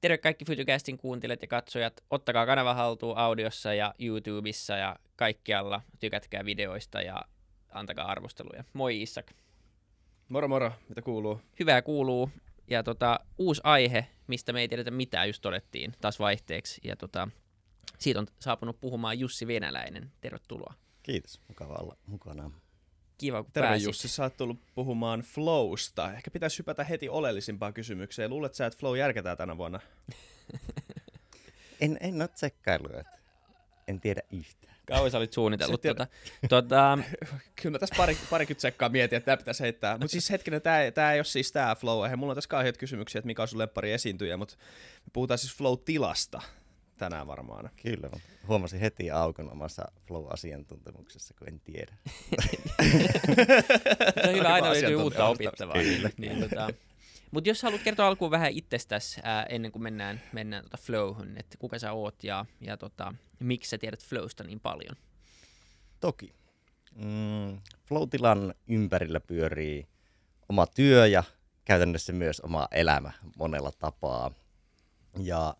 terve kaikki FutureCastin kuuntelijat ja katsojat. Ottakaa kanava haltuun audiossa ja YouTubessa ja kaikkialla. Tykätkää videoista ja antakaa arvosteluja. Moi Issak. Moro moro, mitä kuuluu? Hyvää kuuluu. Ja tota, uusi aihe, mistä me ei tiedetä mitään, just todettiin taas vaihteeksi. Ja tota, siitä on saapunut puhumaan Jussi Venäläinen. Tervetuloa. Kiitos, mukava olla mukana. Kiva, kun Terve pääsit. Jussi, sä oot tullut puhumaan Flowsta. Ehkä pitäisi hypätä heti oleellisimpaan kysymykseen. Luulet sä, että Flow järkätään tänä vuonna? En, en ole tsekkailu, että en tiedä yhtään. Kauan sä olit suunnitellut. Sä Tota, tota, Kyllä mä tässä pari, parikymmentä sekkaa mietin, että tämä pitäisi heittää. Mutta siis hetkinen, tämä, tämä ei ole siis tämä Flow. Eihän mulla on tässä kauheat kysymyksiä, että mikä on sun lemppari esiintyjä, mutta me puhutaan siis Flow-tilasta tänään varmaan. Kyllä, huomasin heti aukon omassa flow-asiantuntemuksessa, kun en tiedä. se on hyvä, aina löytyy uutta opittavaa. Niin, niin, tota, mutta jos haluat kertoa alkuun vähän itsestäsi ää, ennen kuin mennään, mennään tota flowhun, että kuka sä oot ja, ja tota, miksi sä tiedät flowsta niin paljon? Toki. Mm, flow-tilan ympärillä pyörii oma työ ja käytännössä myös oma elämä monella tapaa. Ja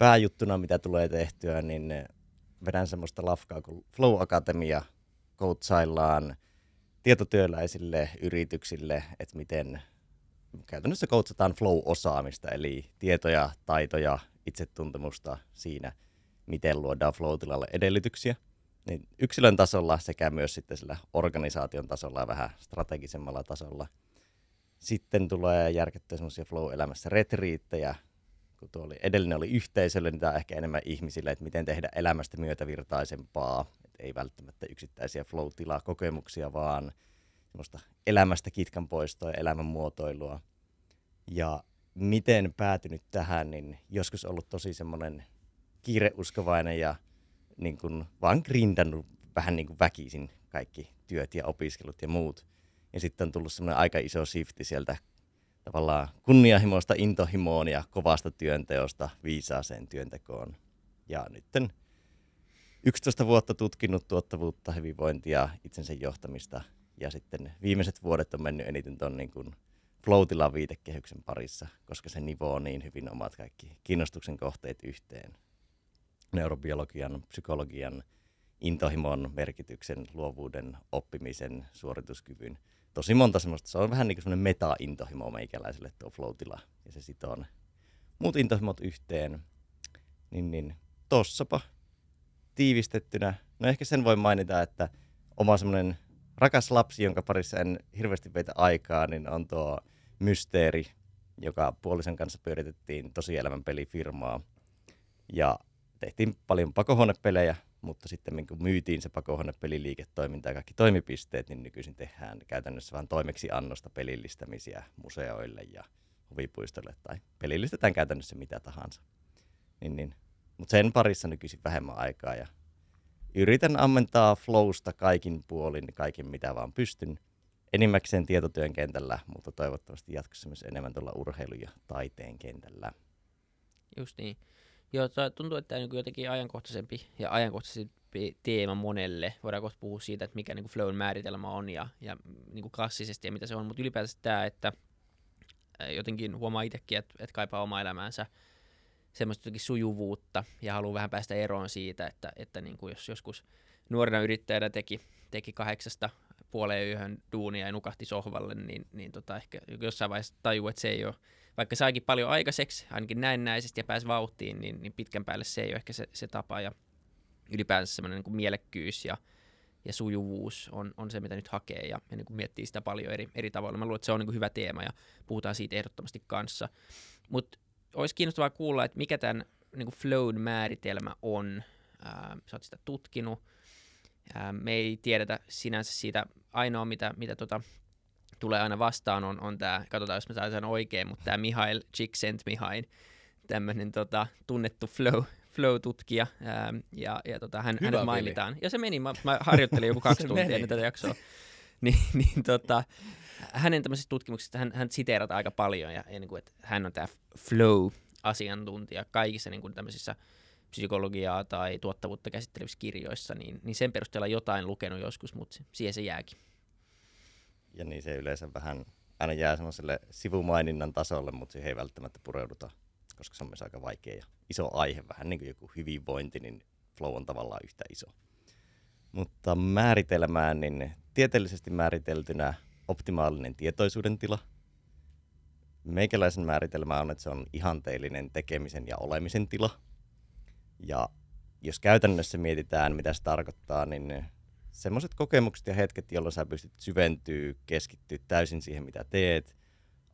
pääjuttuna, mitä tulee tehtyä, niin vedän semmoista lafkaa kuin Flow Akatemia, coachaillaan tietotyöläisille, yrityksille, että miten käytännössä coachataan flow-osaamista, eli tietoja, taitoja, itsetuntemusta siinä, miten luodaan flow-tilalle edellytyksiä. Niin yksilön tasolla sekä myös sitten sillä organisaation tasolla ja vähän strategisemmalla tasolla. Sitten tulee järkettyä semmoisia flow-elämässä retriittejä, kun tuo oli, edellinen oli yhteisölle, niin tämä on ehkä enemmän ihmisille, että miten tehdä elämästä myötävirtaisempaa. Et ei välttämättä yksittäisiä flow-tilakokemuksia, vaan semmoista elämästä kitkan poistoa ja elämän muotoilua. Ja miten päätynyt tähän, niin joskus ollut tosi semmoinen kiireuskovainen ja niin kuin vaan grindannut vähän niin kuin väkisin kaikki työt ja opiskelut ja muut. Ja sitten on tullut semmoinen aika iso shifti sieltä tavallaan kunnianhimoista intohimoon ja kovasta työnteosta viisaaseen työntekoon. Ja nytten 11 vuotta tutkinut tuottavuutta, hyvinvointia, itsensä johtamista ja sitten viimeiset vuodet on mennyt eniten tuon niin kuin flow viitekehyksen parissa, koska se nivoo niin hyvin omat kaikki kiinnostuksen kohteet yhteen. Neurobiologian, psykologian, intohimon merkityksen, luovuuden, oppimisen, suorituskyvyn. Tosi monta semmoista, se on vähän niin kuin semmoinen meta-intohimo meikäläiselle tuo flow ja se sitoo ne muut intohimot yhteen. Niin, niin tossapa tiivistettynä. No ehkä sen voi mainita, että oma semmoinen rakas lapsi, jonka parissa en hirveästi veitä aikaa, niin on tuo Mysteeri, joka puolisen kanssa pyöritettiin tosielämän pelifirmaa. Ja tehtiin paljon pakohuonepelejä, mutta sitten kun myytiin se pakohuonepeliliiketoiminta ja kaikki toimipisteet, niin nykyisin tehdään käytännössä vain toimeksiannosta pelillistämisiä museoille ja huvipuistoille tai pelillistetään käytännössä mitä tahansa. Niin, niin. Mutta sen parissa nykyisin vähemmän aikaa ja yritän ammentaa flowsta kaikin puolin, kaikin mitä vaan pystyn. Enimmäkseen tietotyön kentällä, mutta toivottavasti jatkossa myös enemmän tuolla urheilu- ja taiteen kentällä. Just niin. Joo, tuntuu, että tämä on niin jotenkin ajankohtaisempi ja ajankohtaisempi teema monelle. Voidaan kohta puhua siitä, että mikä niin kuin flown määritelmä on ja, ja niin kuin klassisesti ja mitä se on. Mutta ylipäätänsä tämä, että ää, jotenkin huomaa itsekin, että, että kaipaa omaa elämäänsä semmoista sujuvuutta ja haluaa vähän päästä eroon siitä, että, että niin kuin jos joskus nuorena yrittäjänä teki, teki kahdeksasta puoleen yöhön duunia ja nukahti sohvalle, niin, niin tota ehkä jossain vaiheessa tajuu, että se ei ole, vaikka saikin paljon aikaiseksi, ainakin näennäisesti ja pääsi vauhtiin, niin, niin pitkän päälle se ei ole ehkä se, se tapa ja ylipäänsä semmoinen niin kuin mielekkyys ja, ja sujuvuus on, on se, mitä nyt hakee ja, ja niin kuin miettii sitä paljon eri, eri tavoilla. Mä luulen, että se on niin kuin hyvä teema ja puhutaan siitä ehdottomasti kanssa. Mutta olisi kiinnostavaa kuulla, että mikä tämän niin kuin flown määritelmä on. Ää, sä oot sitä tutkinut. Ää, me ei tiedetä sinänsä siitä ainoa, mitä, mitä tota, tulee aina vastaan, on, on tämä, katsotaan jos mä saan sen oikein, mutta tämä Mihail Csikszentmihalyi, tämmöinen tota, tunnettu flow, flow-tutkija, ää, ja, ja tota, hän, Hyvä hänet mainitaan. Ja se meni, mä, mä harjoittelin joku kaksi tuntia meni. ennen tätä jaksoa. Niin, niin tota, hänen tämmöisistä tutkimuksista hän, hän siteerataan aika paljon, ja, ja niin kuin, että hän on tämä flow-asiantuntija kaikissa niin kuin tämmöisissä psykologiaa tai tuottavuutta käsittelevissä kirjoissa, niin, niin sen perusteella jotain lukenut joskus, mutta siihen se jääkin. Ja niin se yleensä vähän aina jää semmoiselle sivumaininnan tasolle, mutta siihen ei välttämättä pureuduta koska se on myös aika vaikea ja iso aihe, vähän niin kuin joku hyvinvointi, niin flow on tavallaan yhtä iso. Mutta määritelmään, niin tieteellisesti määriteltynä optimaalinen tietoisuuden tila. Meikäläisen määritelmä on, että se on ihanteellinen tekemisen ja olemisen tila. Ja jos käytännössä mietitään, mitä se tarkoittaa, niin semmoiset kokemukset ja hetket, jolloin sä pystyt syventyä, keskittyä täysin siihen, mitä teet.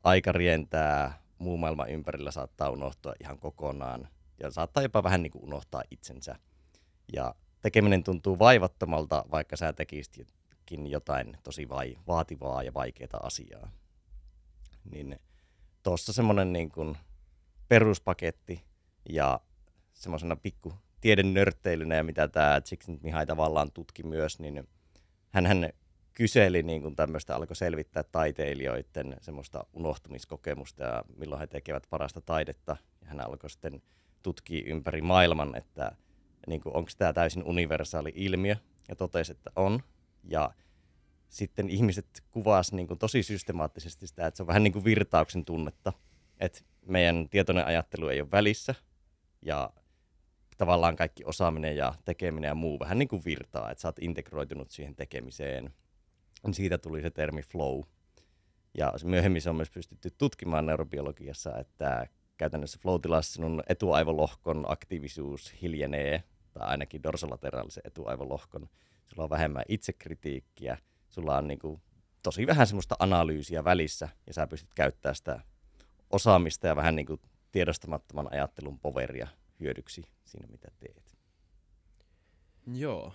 Aika rientää, muu maailma ympärillä saattaa unohtua ihan kokonaan ja saattaa jopa vähän niin kuin unohtaa itsensä. Ja tekeminen tuntuu vaivattomalta, vaikka sä tekisitkin jotain tosi vai, vaativaa ja vaikeaa asiaa. Niin tuossa semmoinen niin kuin peruspaketti ja semmoisena pikku tieden nörtteilynä ja mitä tämä Mihai tavallaan tutki myös, niin hän kyseli niin kuin tämmöistä, alkoi selvittää taiteilijoiden semmoista unohtumiskokemusta ja milloin he tekevät parasta taidetta. Ja hän alkoi sitten tutkia ympäri maailman, että niin onko tämä täysin universaali ilmiö, ja totesi, että on. Ja sitten ihmiset kuvasivat niin kuin tosi systemaattisesti sitä, että se on vähän niin kuin virtauksen tunnetta, että meidän tietoinen ajattelu ei ole välissä, ja tavallaan kaikki osaaminen ja tekeminen ja muu vähän niin kuin virtaa, että sä oot integroitunut siihen tekemiseen. Siitä tuli se termi flow. Ja myöhemmin se on myös pystytty tutkimaan neurobiologiassa, että käytännössä flow-tilassa sinun etuaivolohkon aktiivisuus hiljenee, tai ainakin dorsolateraalisen etuaivolohkon. Sulla on vähemmän itsekritiikkiä, sulla on niin kuin tosi vähän semmoista analyysiä välissä, ja sä pystyt käyttämään sitä osaamista ja vähän niin kuin tiedostamattoman ajattelun poveria hyödyksi siinä, mitä teet. Joo.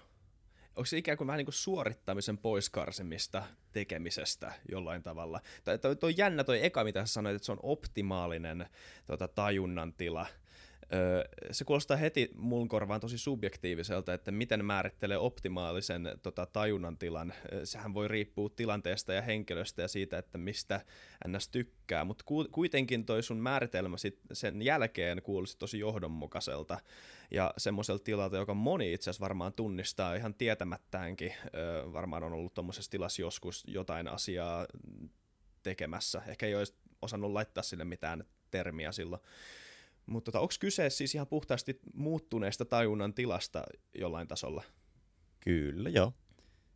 Onko se ikään kuin vähän niin kuin suorittamisen poiskarsimista tekemisestä jollain tavalla? Tai toi, jännä toi eka, mitä sä sanoit, että se on optimaalinen tota, tajunnan tila – se kuulostaa heti mun korvaan tosi subjektiiviselta, että miten määrittelee optimaalisen tota, tajunnan tilan. Sehän voi riippua tilanteesta ja henkilöstä ja siitä, että mistä ns. tykkää, mutta kuitenkin toi sun määritelmä sit sen jälkeen kuulosti tosi johdonmukaiselta ja semmoiselta tilalta, joka moni itse asiassa varmaan tunnistaa ihan tietämättäänkin. Varmaan on ollut tuommoisessa tilassa joskus jotain asiaa tekemässä. Ehkä ei olisi osannut laittaa sille mitään termiä silloin. Mutta tota, onko kyse siis ihan puhtaasti muuttuneesta tajunnan tilasta jollain tasolla? Kyllä, joo.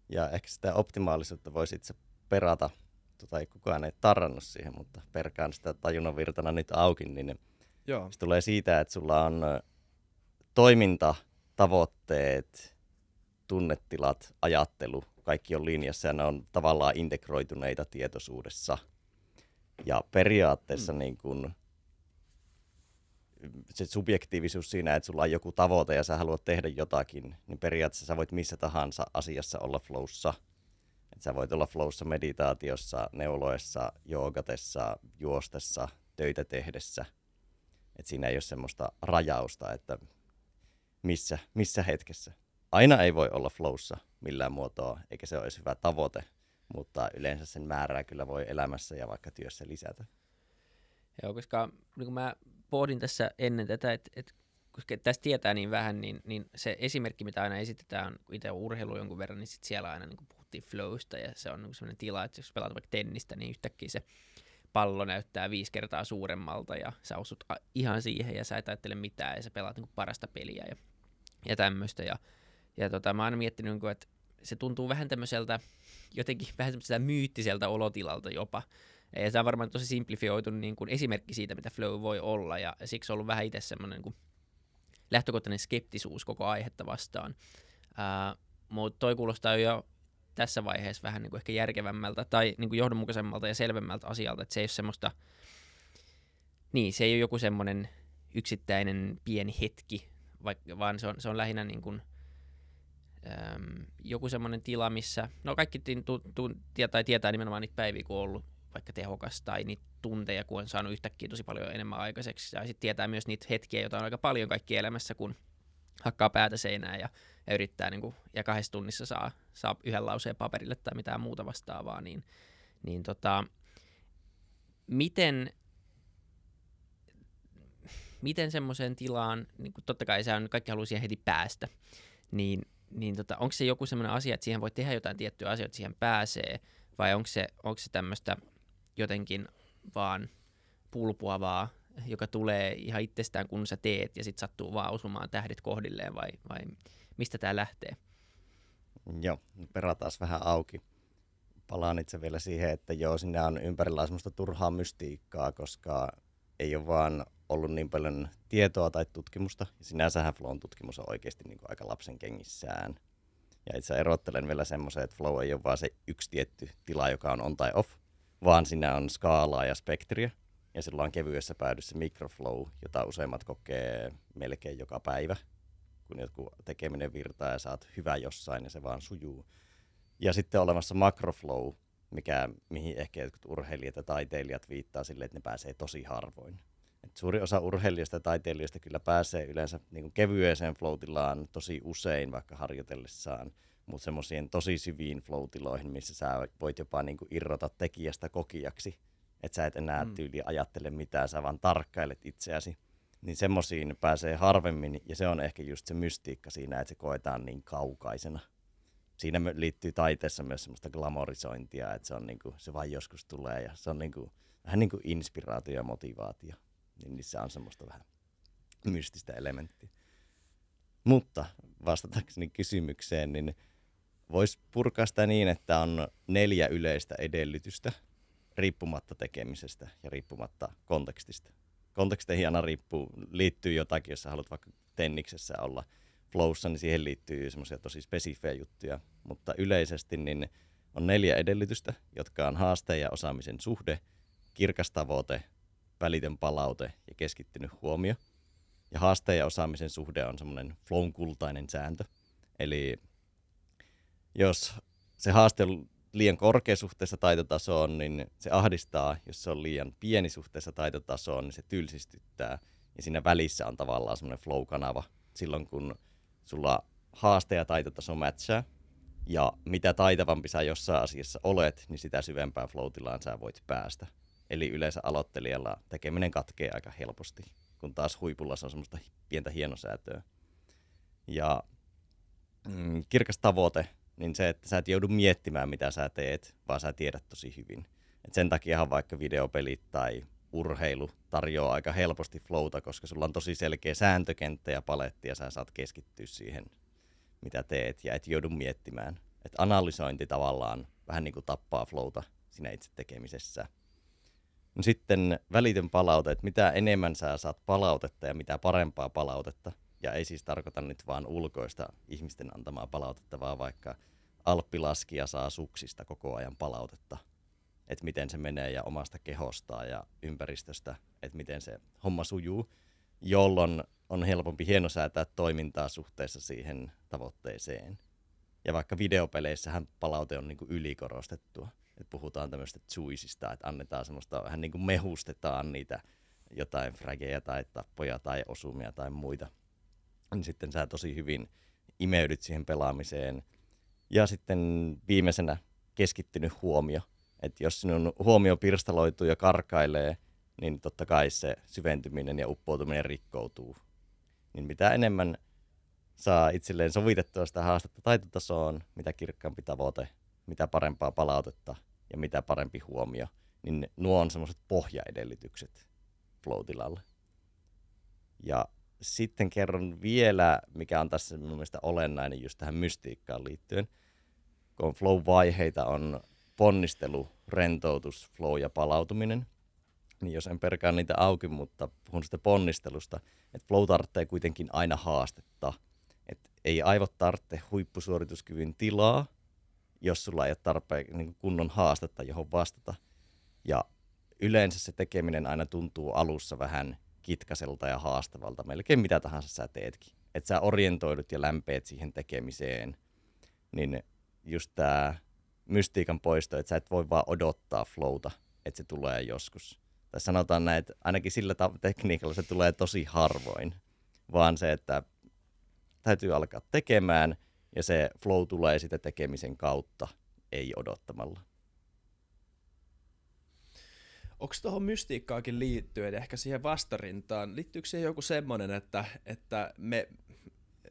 Ja ehkä sitä optimaalisuutta voisi itse perata, tota ei kukaan ei tarrannut siihen, mutta perkaan sitä tajunnan virtana nyt auki, niin joo. se tulee siitä, että sulla on toiminta, tavoitteet, tunnetilat, ajattelu, kaikki on linjassa ja ne on tavallaan integroituneita tietoisuudessa. Ja periaatteessa mm. niin kun, se subjektiivisuus siinä, että sulla on joku tavoite ja sä haluat tehdä jotakin, niin periaatteessa sä voit missä tahansa asiassa olla flowssa. Et sä voit olla flowssa meditaatiossa, neuloessa, joogatessa, juostessa, töitä tehdessä. Et siinä ei ole semmoista rajausta, että missä, missä hetkessä. Aina ei voi olla flowssa millään muotoa, eikä se ole edes hyvä tavoite, mutta yleensä sen määrää kyllä voi elämässä ja vaikka työssä lisätä. Joo, koska niin mä pohdin tässä ennen tätä, että, että koska tästä tietää niin vähän, niin, niin se esimerkki, mitä aina esitetään, kun itse on urheilu jonkun verran, niin sit siellä aina niin puhuttiin flowsta, ja se on niin sellainen tila, että jos pelaat vaikka tennistä, niin yhtäkkiä se pallo näyttää viisi kertaa suuremmalta, ja sä osut ihan siihen, ja sä et ajattele mitään, ja sä pelaat niin parasta peliä, ja, ja tämmöistä, ja, ja tota, mä oon aina miettinyt, niin kuin, että se tuntuu vähän tämmöiseltä, jotenkin vähän myyttiseltä olotilalta jopa, ja se on varmaan tosi simplifioitu niin kuin esimerkki siitä, mitä flow voi olla, ja siksi on ollut vähän itse semmoinen niin lähtökohtainen skeptisuus koko aihetta vastaan. Uh, mutta toi kuulostaa jo tässä vaiheessa vähän niin kuin ehkä järkevämmältä tai niin kuin johdonmukaisemmalta ja selvemmältä asialta, että se ei ole semmoista, niin se ei ole joku semmoinen yksittäinen pieni hetki, vaikka, vaan se on, se on lähinnä niin kuin, äm, joku semmoinen tila, missä, no kaikki tu, tu, tietää, tietää nimenomaan niitä päiviä, kun on ollut vaikka tehokas tai niitä tunteja, kun on saanut yhtäkkiä tosi paljon enemmän aikaiseksi. Ja sitten tietää myös niitä hetkiä, joita on aika paljon kaikki elämässä, kun hakkaa päätä seinään ja, ja yrittää niin kuin, ja kahdessa tunnissa saa, saa yhden lauseen paperille tai mitään muuta vastaavaa, niin, niin tota, miten, miten semmoiseen tilaan, niin kuin totta kai se on, kaikki haluaa siihen heti päästä, niin, niin tota, onko se joku semmoinen asia, että siihen voi tehdä jotain tiettyä asioita, siihen pääsee, vai onko se, onko se tämmöistä jotenkin vaan pulpuavaa joka tulee ihan itsestään, kun sä teet, ja sitten sattuu vaan osumaan tähdet kohdilleen, vai, vai mistä tämä lähtee? Joo, perataan vähän auki. Palaan itse vielä siihen, että joo, sinä on ympärillä semmoista turhaa mystiikkaa, koska ei ole vaan ollut niin paljon tietoa tai tutkimusta. Ja sinänsähän Flown tutkimus on oikeasti niin kuin aika lapsen kengissään. Ja itse erottelen vielä semmoisen, että Flow ei ole vaan se yksi tietty tila, joka on on tai off, vaan siinä on skaalaa ja spektriä. Ja sillä on kevyessä päädyssä microflow, jota useimmat kokee melkein joka päivä, kun joku tekeminen virtaa ja saat hyvä jossain ja se vaan sujuu. Ja sitten on olemassa macroflow, mikä, mihin ehkä jotkut urheilijat ja taiteilijat viittaa sille, että ne pääsee tosi harvoin. Et suuri osa urheilijoista ja taiteilijoista kyllä pääsee yleensä niin kevyeseen floatilaan tosi usein vaikka harjoitellessaan, mutta semmoisiin tosi syviin floatiloihin, missä sä voit jopa niin kuin irrota tekijästä kokijaksi, että sä et enää mm. tyyli ajattele mitään, sä vaan tarkkailet itseäsi. Niin semmoisiin pääsee harvemmin, ja se on ehkä just se mystiikka siinä, että se koetaan niin kaukaisena. Siinä liittyy taiteessa myös semmoista glamorisointia, että se, on niin kuin, se vain joskus tulee, ja se on niin kuin, vähän niin kuin inspiraatio ja motivaatio niin niissä on semmoista vähän mystistä elementtiä. Mutta vastatakseni kysymykseen, niin voisi purkaa sitä niin, että on neljä yleistä edellytystä riippumatta tekemisestä ja riippumatta kontekstista. Konteksteihin aina riippuu, liittyy jotakin, jos sä haluat vaikka tenniksessä olla flowssa, niin siihen liittyy semmoisia tosi spesifejä juttuja. Mutta yleisesti niin on neljä edellytystä, jotka on haasteen ja osaamisen suhde, kirkas tavoite, välitön palaute ja keskittynyt huomio. Ja haasteen ja osaamisen suhde on semmoinen flown kultainen sääntö. Eli jos se haaste on liian korkea suhteessa taitotasoon, niin se ahdistaa. Jos se on liian pieni suhteessa taitotasoon, niin se tylsistyttää. Ja siinä välissä on tavallaan semmoinen flow-kanava silloin, kun sulla haaste ja taitotaso matchaa. Ja mitä taitavampi sä jossain asiassa olet, niin sitä syvempään flow sä voit päästä. Eli yleensä aloittelijalla tekeminen katkee aika helposti, kun taas huipulla se on semmoista pientä hienosäätöä. Ja mm, kirkas tavoite, niin se, että sä et joudu miettimään, mitä sä teet, vaan sä tiedät tosi hyvin. Et sen takiahan vaikka videopelit tai urheilu tarjoaa aika helposti flowta, koska sulla on tosi selkeä sääntökenttä ja paletti, ja sä saat keskittyä siihen, mitä teet, ja et joudu miettimään. Et analysointi tavallaan vähän niin kuin tappaa flowta siinä itse tekemisessä. No sitten välitön palaute, että mitä enemmän sä saat palautetta ja mitä parempaa palautetta. Ja ei siis tarkoita nyt vaan ulkoista ihmisten antamaa palautetta, vaan vaikka alppilaskija saa suksista koko ajan palautetta. Että miten se menee ja omasta kehostaan ja ympäristöstä, että miten se homma sujuu, jolloin on helpompi hienosäätää toimintaa suhteessa siihen tavoitteeseen. Ja vaikka videopeleissähän palaute on niin kuin ylikorostettua että puhutaan tämmöistä juicista, että annetaan semmoista, vähän niin kuin mehustetaan niitä jotain frageja tai tappoja tai osumia tai muita. Niin sitten sä tosi hyvin imeydyt siihen pelaamiseen. Ja sitten viimeisenä keskittynyt huomio. Että jos sinun huomio pirstaloituu ja karkailee, niin totta kai se syventyminen ja uppoutuminen rikkoutuu. Niin mitä enemmän saa itselleen sovitettua sitä haastetta taitotasoon, mitä kirkkaampi tavoite, mitä parempaa palautetta ja mitä parempi huomio, niin nuo on semmoiset pohjaedellytykset flow Ja sitten kerron vielä, mikä on tässä mun mielestä olennainen just tähän mystiikkaan liittyen. Kun flow-vaiheita on ponnistelu, rentoutus, flow ja palautuminen, niin jos en perkaa niitä auki, mutta puhun sitä ponnistelusta, että flow tarvitsee kuitenkin aina haastetta. Et ei aivot tarvitse huippusuorituskyvyn tilaa, jos sulla ei ole tarpeen niin kunnon haastetta, johon vastata. Ja yleensä se tekeminen aina tuntuu alussa vähän kitkaselta ja haastavalta, melkein mitä tahansa sä teetkin. Että sä orientoidut ja lämpeet siihen tekemiseen, niin just tämä mystiikan poisto, että sä et voi vaan odottaa flowta, että se tulee joskus. Tai sanotaan näin, että ainakin sillä tekniikalla se tulee tosi harvoin, vaan se, että täytyy alkaa tekemään ja se flow tulee sitä tekemisen kautta, ei odottamalla. Onko tuohon mystiikkaakin liittyen, ehkä siihen vastarintaan, liittyykö siihen joku semmoinen, että, että me,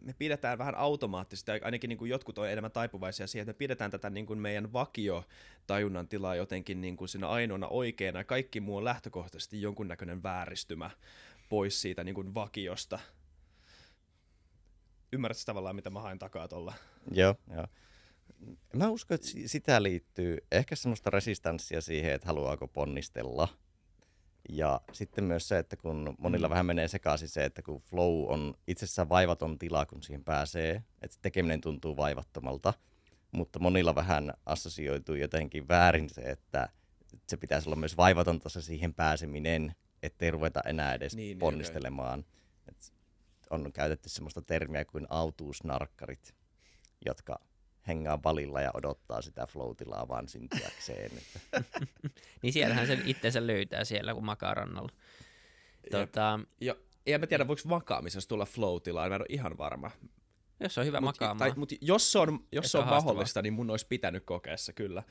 me pidetään vähän automaattisesti, ainakin niin kuin jotkut on enemmän taipuvaisia siihen, että me pidetään tätä niin kuin meidän vakio tajunnan tilaa jotenkin niin kuin siinä ainoana oikeana, ja kaikki muu on lähtökohtaisesti jonkunnäköinen vääristymä pois siitä niin kuin vakiosta. Ymmärrätkö tavallaan, mitä mä haen takaa tuolla? Joo, joo. Mä uskon, että sitä liittyy ehkä semmoista resistanssia siihen, että haluaako ponnistella. Ja sitten myös se, että kun monilla mm. vähän menee sekaisin se, että kun flow on itsessään vaivaton tila, kun siihen pääsee, että tekeminen tuntuu vaivattomalta, mutta monilla vähän assosioituu jotenkin väärin se, että se pitäisi olla myös vaivatonta se siihen pääseminen, ettei ruveta enää edes niin, niin ponnistelemaan. Niin, on käytetty semmoista termiä kuin autuusnarkkarit, jotka hengaa valilla ja odottaa sitä floatilaa vaan syntyäkseen. niin siellähän se itsensä löytää siellä, kun makaa rannalla. Tota... Ja, ja mä tiedä, voiko vakaamisessa tulla floatilaa, mä en ole ihan varma. Jos on hyvä mut, makaamaan. Tai, mutta jos se on, jos se on, on mahdollista, niin mun olisi pitänyt kokeessa kyllä.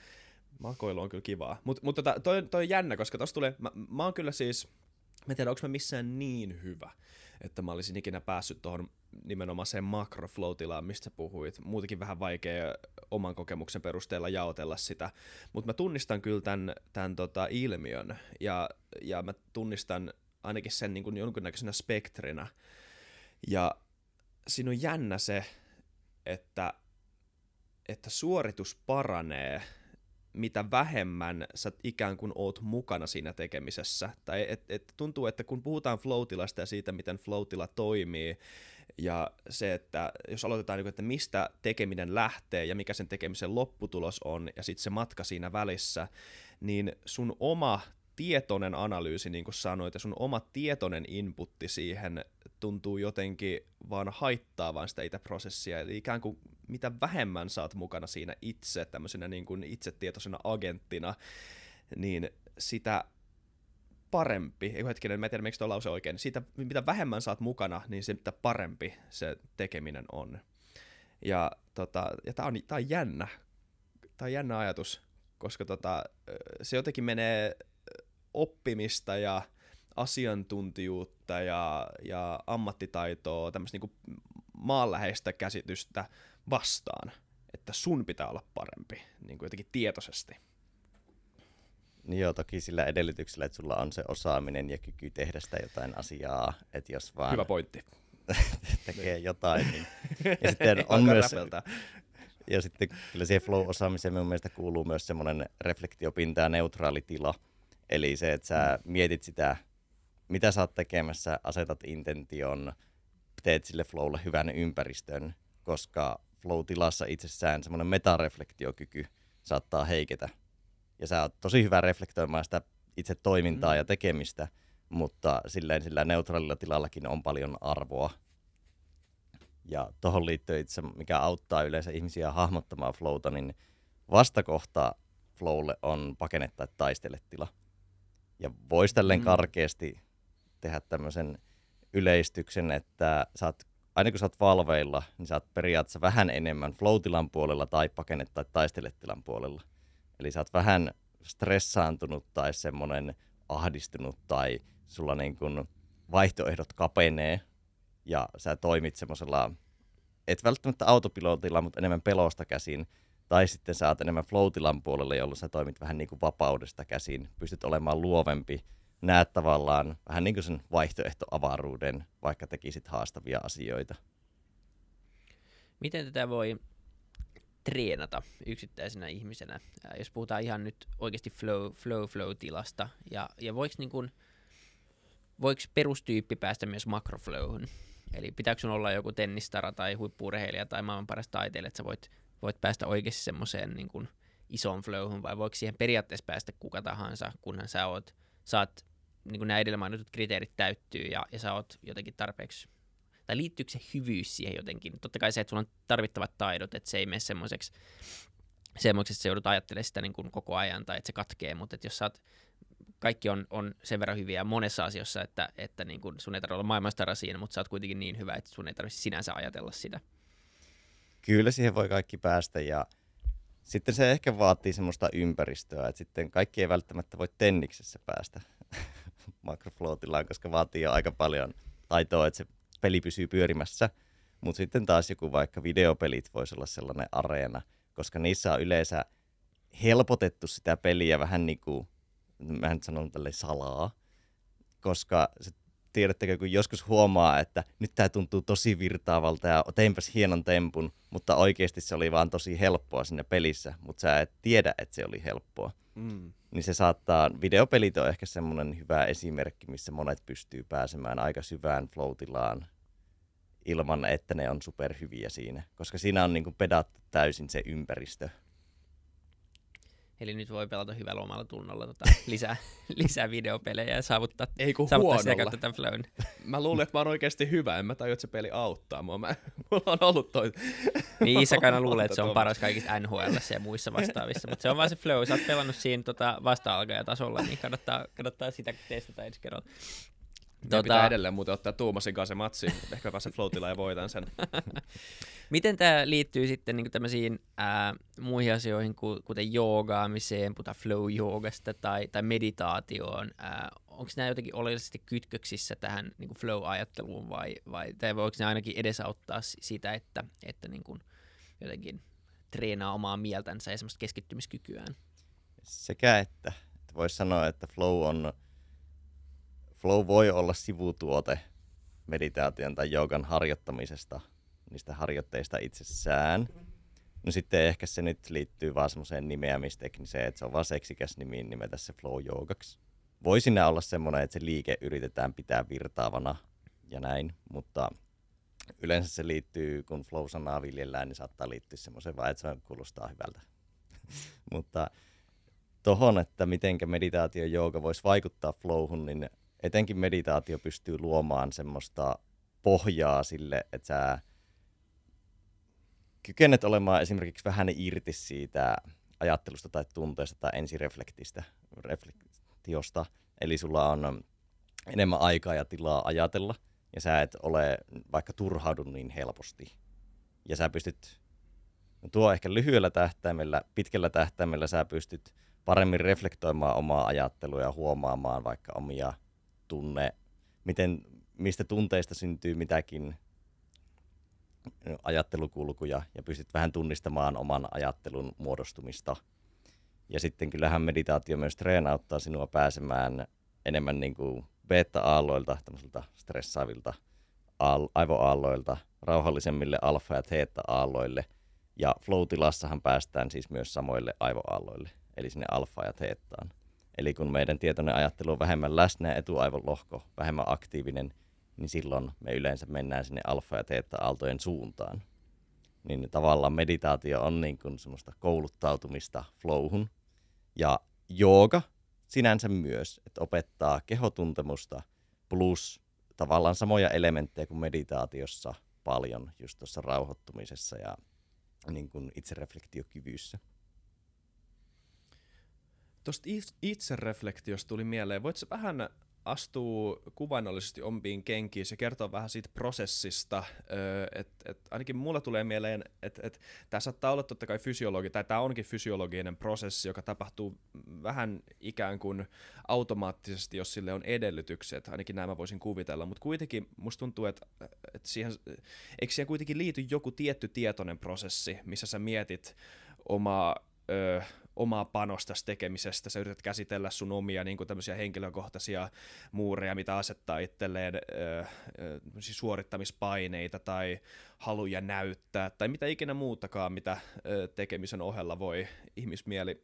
Makoilu on kyllä kivaa. Mut, mutta tota, toi, toi on jännä, koska tossa tulee, mä, mä oon kyllä siis, mä en tiedä, onko mä missään niin hyvä että mä olisin ikinä päässyt tuohon nimenomaiseen makroflow-tilaan, mistä puhuit. Muutenkin vähän vaikea oman kokemuksen perusteella jaotella sitä, mutta mä tunnistan kyllä tämän, tämän tota ilmiön ja, ja mä tunnistan ainakin sen niin kuin jonkinnäköisenä spektrinä. Ja siinä on jännä se, että, että suoritus paranee – mitä vähemmän sä ikään kuin oot mukana siinä tekemisessä. Tai et, et tuntuu, että kun puhutaan floatilasta ja siitä, miten floatila toimii, ja se, että jos aloitetaan, niin että mistä tekeminen lähtee ja mikä sen tekemisen lopputulos on, ja sitten se matka siinä välissä, niin sun oma tietoinen analyysi, niin kuin sanoit, ja sun oma tietoinen inputti siihen tuntuu jotenkin vaan haittaavan sitä itse prosessia. Eli ikään kuin mitä vähemmän saat mukana siinä itse, tämmöisenä niin kuin itsetietoisena agenttina, niin sitä parempi, ei hetkinen, mä en tiedä, miksi tuo lause oikein, siitä mitä vähemmän saat mukana, niin sitä parempi se tekeminen on. Ja, tota, ja tää on, tää on jännä, tää on jännä ajatus, koska tota, se jotenkin menee oppimista ja asiantuntijuutta ja, ja ammattitaitoa, tämmöistä niin maanläheistä käsitystä vastaan, että sun pitää olla parempi, niin kuin jotenkin tietoisesti. Niin joo, toki sillä edellytyksellä, että sulla on se osaaminen ja kyky tehdä sitä jotain asiaa, että jos vaan Hyvä pointti. tekee jotain, niin ja sitten on myös, ja sitten kyllä siihen flow-osaamiseen minun mielestä kuuluu myös semmoinen reflektiopinta ja neutraali tila, eli se, että sä mm. mietit sitä, mitä sä oot tekemässä, asetat intention, teet sille flowlle hyvän ympäristön, koska flow-tilassa itsessään semmoinen metareflektiokyky saattaa heiketä. Ja sä oot tosi hyvä reflektoimaan sitä itse toimintaa mm. ja tekemistä, mutta silleen sillä neutraalilla tilallakin on paljon arvoa. Ja tuohon liittyy itse, mikä auttaa yleensä ihmisiä hahmottamaan flowta, niin vastakohta flowlle on pakene tai taisteletila. Ja voisi tälleen mm. karkeasti tehdä tämmöisen yleistyksen, että sä oot aina kun sä oot valveilla, niin sä oot periaatteessa vähän enemmän flow puolella tai pakene- tai taisteletilan puolella. Eli sä oot vähän stressaantunut tai semmoinen ahdistunut tai sulla niin kun vaihtoehdot kapenee ja sä toimit semmoisella, et välttämättä autopilotilla, mutta enemmän pelosta käsin. Tai sitten oot enemmän flow puolella, jolloin sä toimit vähän niin kuin vapaudesta käsin. Pystyt olemaan luovempi, näet tavallaan vähän niin kuin sen vaihtoehtoavaruuden, vaikka tekisit haastavia asioita. Miten tätä voi treenata yksittäisenä ihmisenä, jos puhutaan ihan nyt oikeasti flow, flow, flow-tilasta, ja, ja voiko niin kuin, voiko perustyyppi päästä myös makroflowhun? Eli pitääkö sun olla joku tennistara tai huippuurheilija tai maailman paras taiteilija, että sä voit, voit päästä oikeasti semmoiseen niin kuin isoon flowhun, vai voiko siihen periaatteessa päästä kuka tahansa, kunhan sä oot, saat niin kuin nämä edellä mainitut kriteerit täyttyy ja, ja sä oot jotenkin tarpeeksi, tai liittyykö se hyvyys siihen jotenkin? Totta kai se, että sulla on tarvittavat taidot, että se ei mene semmoiseksi, semmoiseksi että se joudut ajattelemaan sitä niin kuin koko ajan tai että se katkee, mutta että jos sä oot, kaikki on, on sen verran hyviä monessa asiassa, että, että niin kuin sun ei tarvitse olla maailmastara siinä, mutta sä oot kuitenkin niin hyvä, että sun ei tarvitse sinänsä ajatella sitä. Kyllä siihen voi kaikki päästä ja sitten se ehkä vaatii semmoista ympäristöä, että sitten kaikki ei välttämättä voi tenniksessä päästä makroflootillaan, koska vaatii jo aika paljon taitoa, että se peli pysyy pyörimässä. Mutta sitten taas joku vaikka videopelit voisi olla sellainen areena, koska niissä on yleensä helpotettu sitä peliä vähän niin kuin, mä en sanon tälle salaa, koska se, tiedättekö, kun joskus huomaa, että nyt tämä tuntuu tosi virtaavalta ja teinpäs hienon tempun, mutta oikeasti se oli vaan tosi helppoa siinä pelissä, mutta sä et tiedä, että se oli helppoa. Mm. Niin se saattaa, videopelit on ehkä semmoinen hyvä esimerkki, missä monet pystyy pääsemään aika syvään floatilaan ilman, että ne on superhyviä siinä, koska siinä on niin kuin pedattu täysin se ympäristö. Eli nyt voi pelata hyvällä omalla tunnolla tota, lisää, lisää videopelejä ja saavuttaa, Ei kun saavuttaa sitä kautta tämän flown. Mä luulin, että mä oon oikeasti hyvä, en mä tajua, että se peli auttaa mua. Mä, mulla on ollut toi... Niin Isakana luulee, että se on Tuommoista. paras kaikista NHL ja muissa vastaavissa, mutta se on vaan se flow. Sä oot pelannut siinä tota, vasta-alkajatasolla, niin kannattaa, kannattaa sitä testata ensi kerralla. Tota... Pitää edelleen muuten ottaa Tuumasin kanssa se matsi. Ehkä pääsen floatilla ja voitan sen. Miten tämä liittyy sitten niin tämmöisiin ää, muihin asioihin, ku- kuten joogaamiseen, puhutaan flow-joogasta tai, tai meditaatioon? Onko nämä jotenkin oleellisesti kytköksissä tähän niin kuin flow-ajatteluun vai, vai tai voiko ne ainakin edesauttaa si- sitä, että, että niin kuin jotenkin treenaa omaa mieltänsä ja semmoista keskittymiskykyään? Sekä että, että voisi sanoa, että flow on flow voi olla sivutuote meditaation tai joogan harjoittamisesta, niistä harjoitteista itsessään. No sitten ehkä se nyt liittyy vaan semmoiseen nimeämistekniseen, että se on vaan seksikäs nimi nimetä se flow joogaksi. Voi siinä olla semmoinen, että se liike yritetään pitää virtaavana ja näin, mutta yleensä se liittyy, kun flow-sanaa viljellään, niin saattaa liittyä semmoiseen vaan, että se kuulostaa hyvältä. mutta tohon, että miten meditaatio jooga voisi vaikuttaa flowhun, niin etenkin meditaatio pystyy luomaan semmoista pohjaa sille, että sä kykenet olemaan esimerkiksi vähän irti siitä ajattelusta tai tunteesta tai ensireflektistä, reflektiosta. Eli sulla on enemmän aikaa ja tilaa ajatella, ja sä et ole vaikka turhaudu niin helposti. Ja sä pystyt, no tuo ehkä lyhyellä tähtäimellä, pitkällä tähtäimellä sä pystyt paremmin reflektoimaan omaa ajattelua ja huomaamaan vaikka omia tunne, miten, mistä tunteista syntyy mitäkin ajattelukulkuja ja pystyt vähän tunnistamaan oman ajattelun muodostumista. Ja sitten kyllähän meditaatio myös treenauttaa sinua pääsemään enemmän niin kuin beta-aalloilta, tämmöisiltä stressaavilta aal- aivoaalloilta, rauhallisemmille alfa- ja theta-aalloille. Ja flow-tilassahan päästään siis myös samoille aivoaalloille, eli sinne alfa- ja thetaan. Eli kun meidän tietoinen ajattelu on vähemmän läsnä ja etuaivon lohko vähemmän aktiivinen, niin silloin me yleensä mennään sinne alfa- ja teetta-aaltojen suuntaan. Niin tavallaan meditaatio on niin kuin semmoista kouluttautumista flowhun. Ja jooga sinänsä myös, että opettaa kehotuntemusta plus tavallaan samoja elementtejä kuin meditaatiossa paljon just tuossa rauhoittumisessa ja niin kuin itsereflektiokyvyssä. Tuosta itsereflektiosta tuli mieleen, voitko vähän astuu kuvainnollisesti ompiin kenkiin ja kertoo vähän siitä prosessista, että et ainakin mulla tulee mieleen, että et, tämä saattaa olla totta kai fysiologi, tai tämä onkin fysiologinen prosessi, joka tapahtuu vähän ikään kuin automaattisesti, jos sille on edellytykset, ainakin nämä voisin kuvitella, mutta kuitenkin musta tuntuu, että et siihen, eikö siihen kuitenkin liity joku tietty tietoinen prosessi, missä sä mietit omaa omaa panosta tekemisestä, sä yrität käsitellä sun omia niin kuin tämmöisiä henkilökohtaisia muureja, mitä asettaa itselleen ö, ö, suorittamispaineita tai haluja näyttää tai mitä ikinä muutakaan, mitä ö, tekemisen ohella voi ihmismieli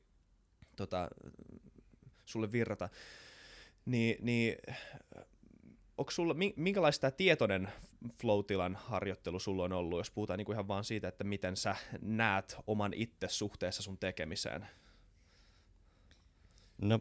tota, sulle virrata. Ni, niin onko sulla, minkälaista tämä tietoinen flow-tilan harjoittelu sulla on ollut, jos puhutaan niinku ihan vaan siitä, että miten sä näet oman itse suhteessa sun tekemiseen? No,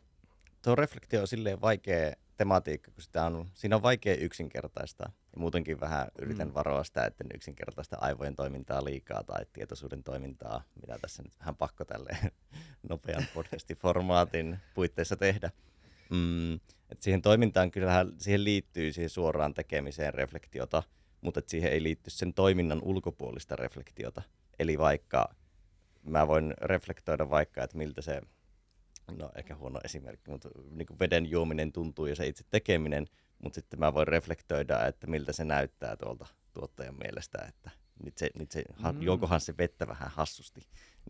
tuo reflektio on silleen vaikea tematiikka, kun sitä on, siinä on vaikea yksinkertaista. Ja muutenkin vähän yritän mm. varoa sitä, että yksinkertaista aivojen toimintaa liikaa tai tietoisuuden toimintaa, mitä tässä nyt vähän pakko tälle nopean podcastin-formaatin puitteissa tehdä. Mm, et siihen toimintaan kyllähän siihen liittyy siihen suoraan tekemiseen reflektiota, mutta et siihen ei liitty sen toiminnan ulkopuolista reflektiota. Eli vaikka mä voin reflektoida vaikka, että miltä se, no ehkä huono esimerkki, mutta niin kuin veden juominen tuntuu ja se itse tekeminen, mutta sitten mä voin reflektoida, että miltä se näyttää tuolta tuottajan mielestä, että nyt se, nyt se Mm. juokohan se vettä vähän hassusti.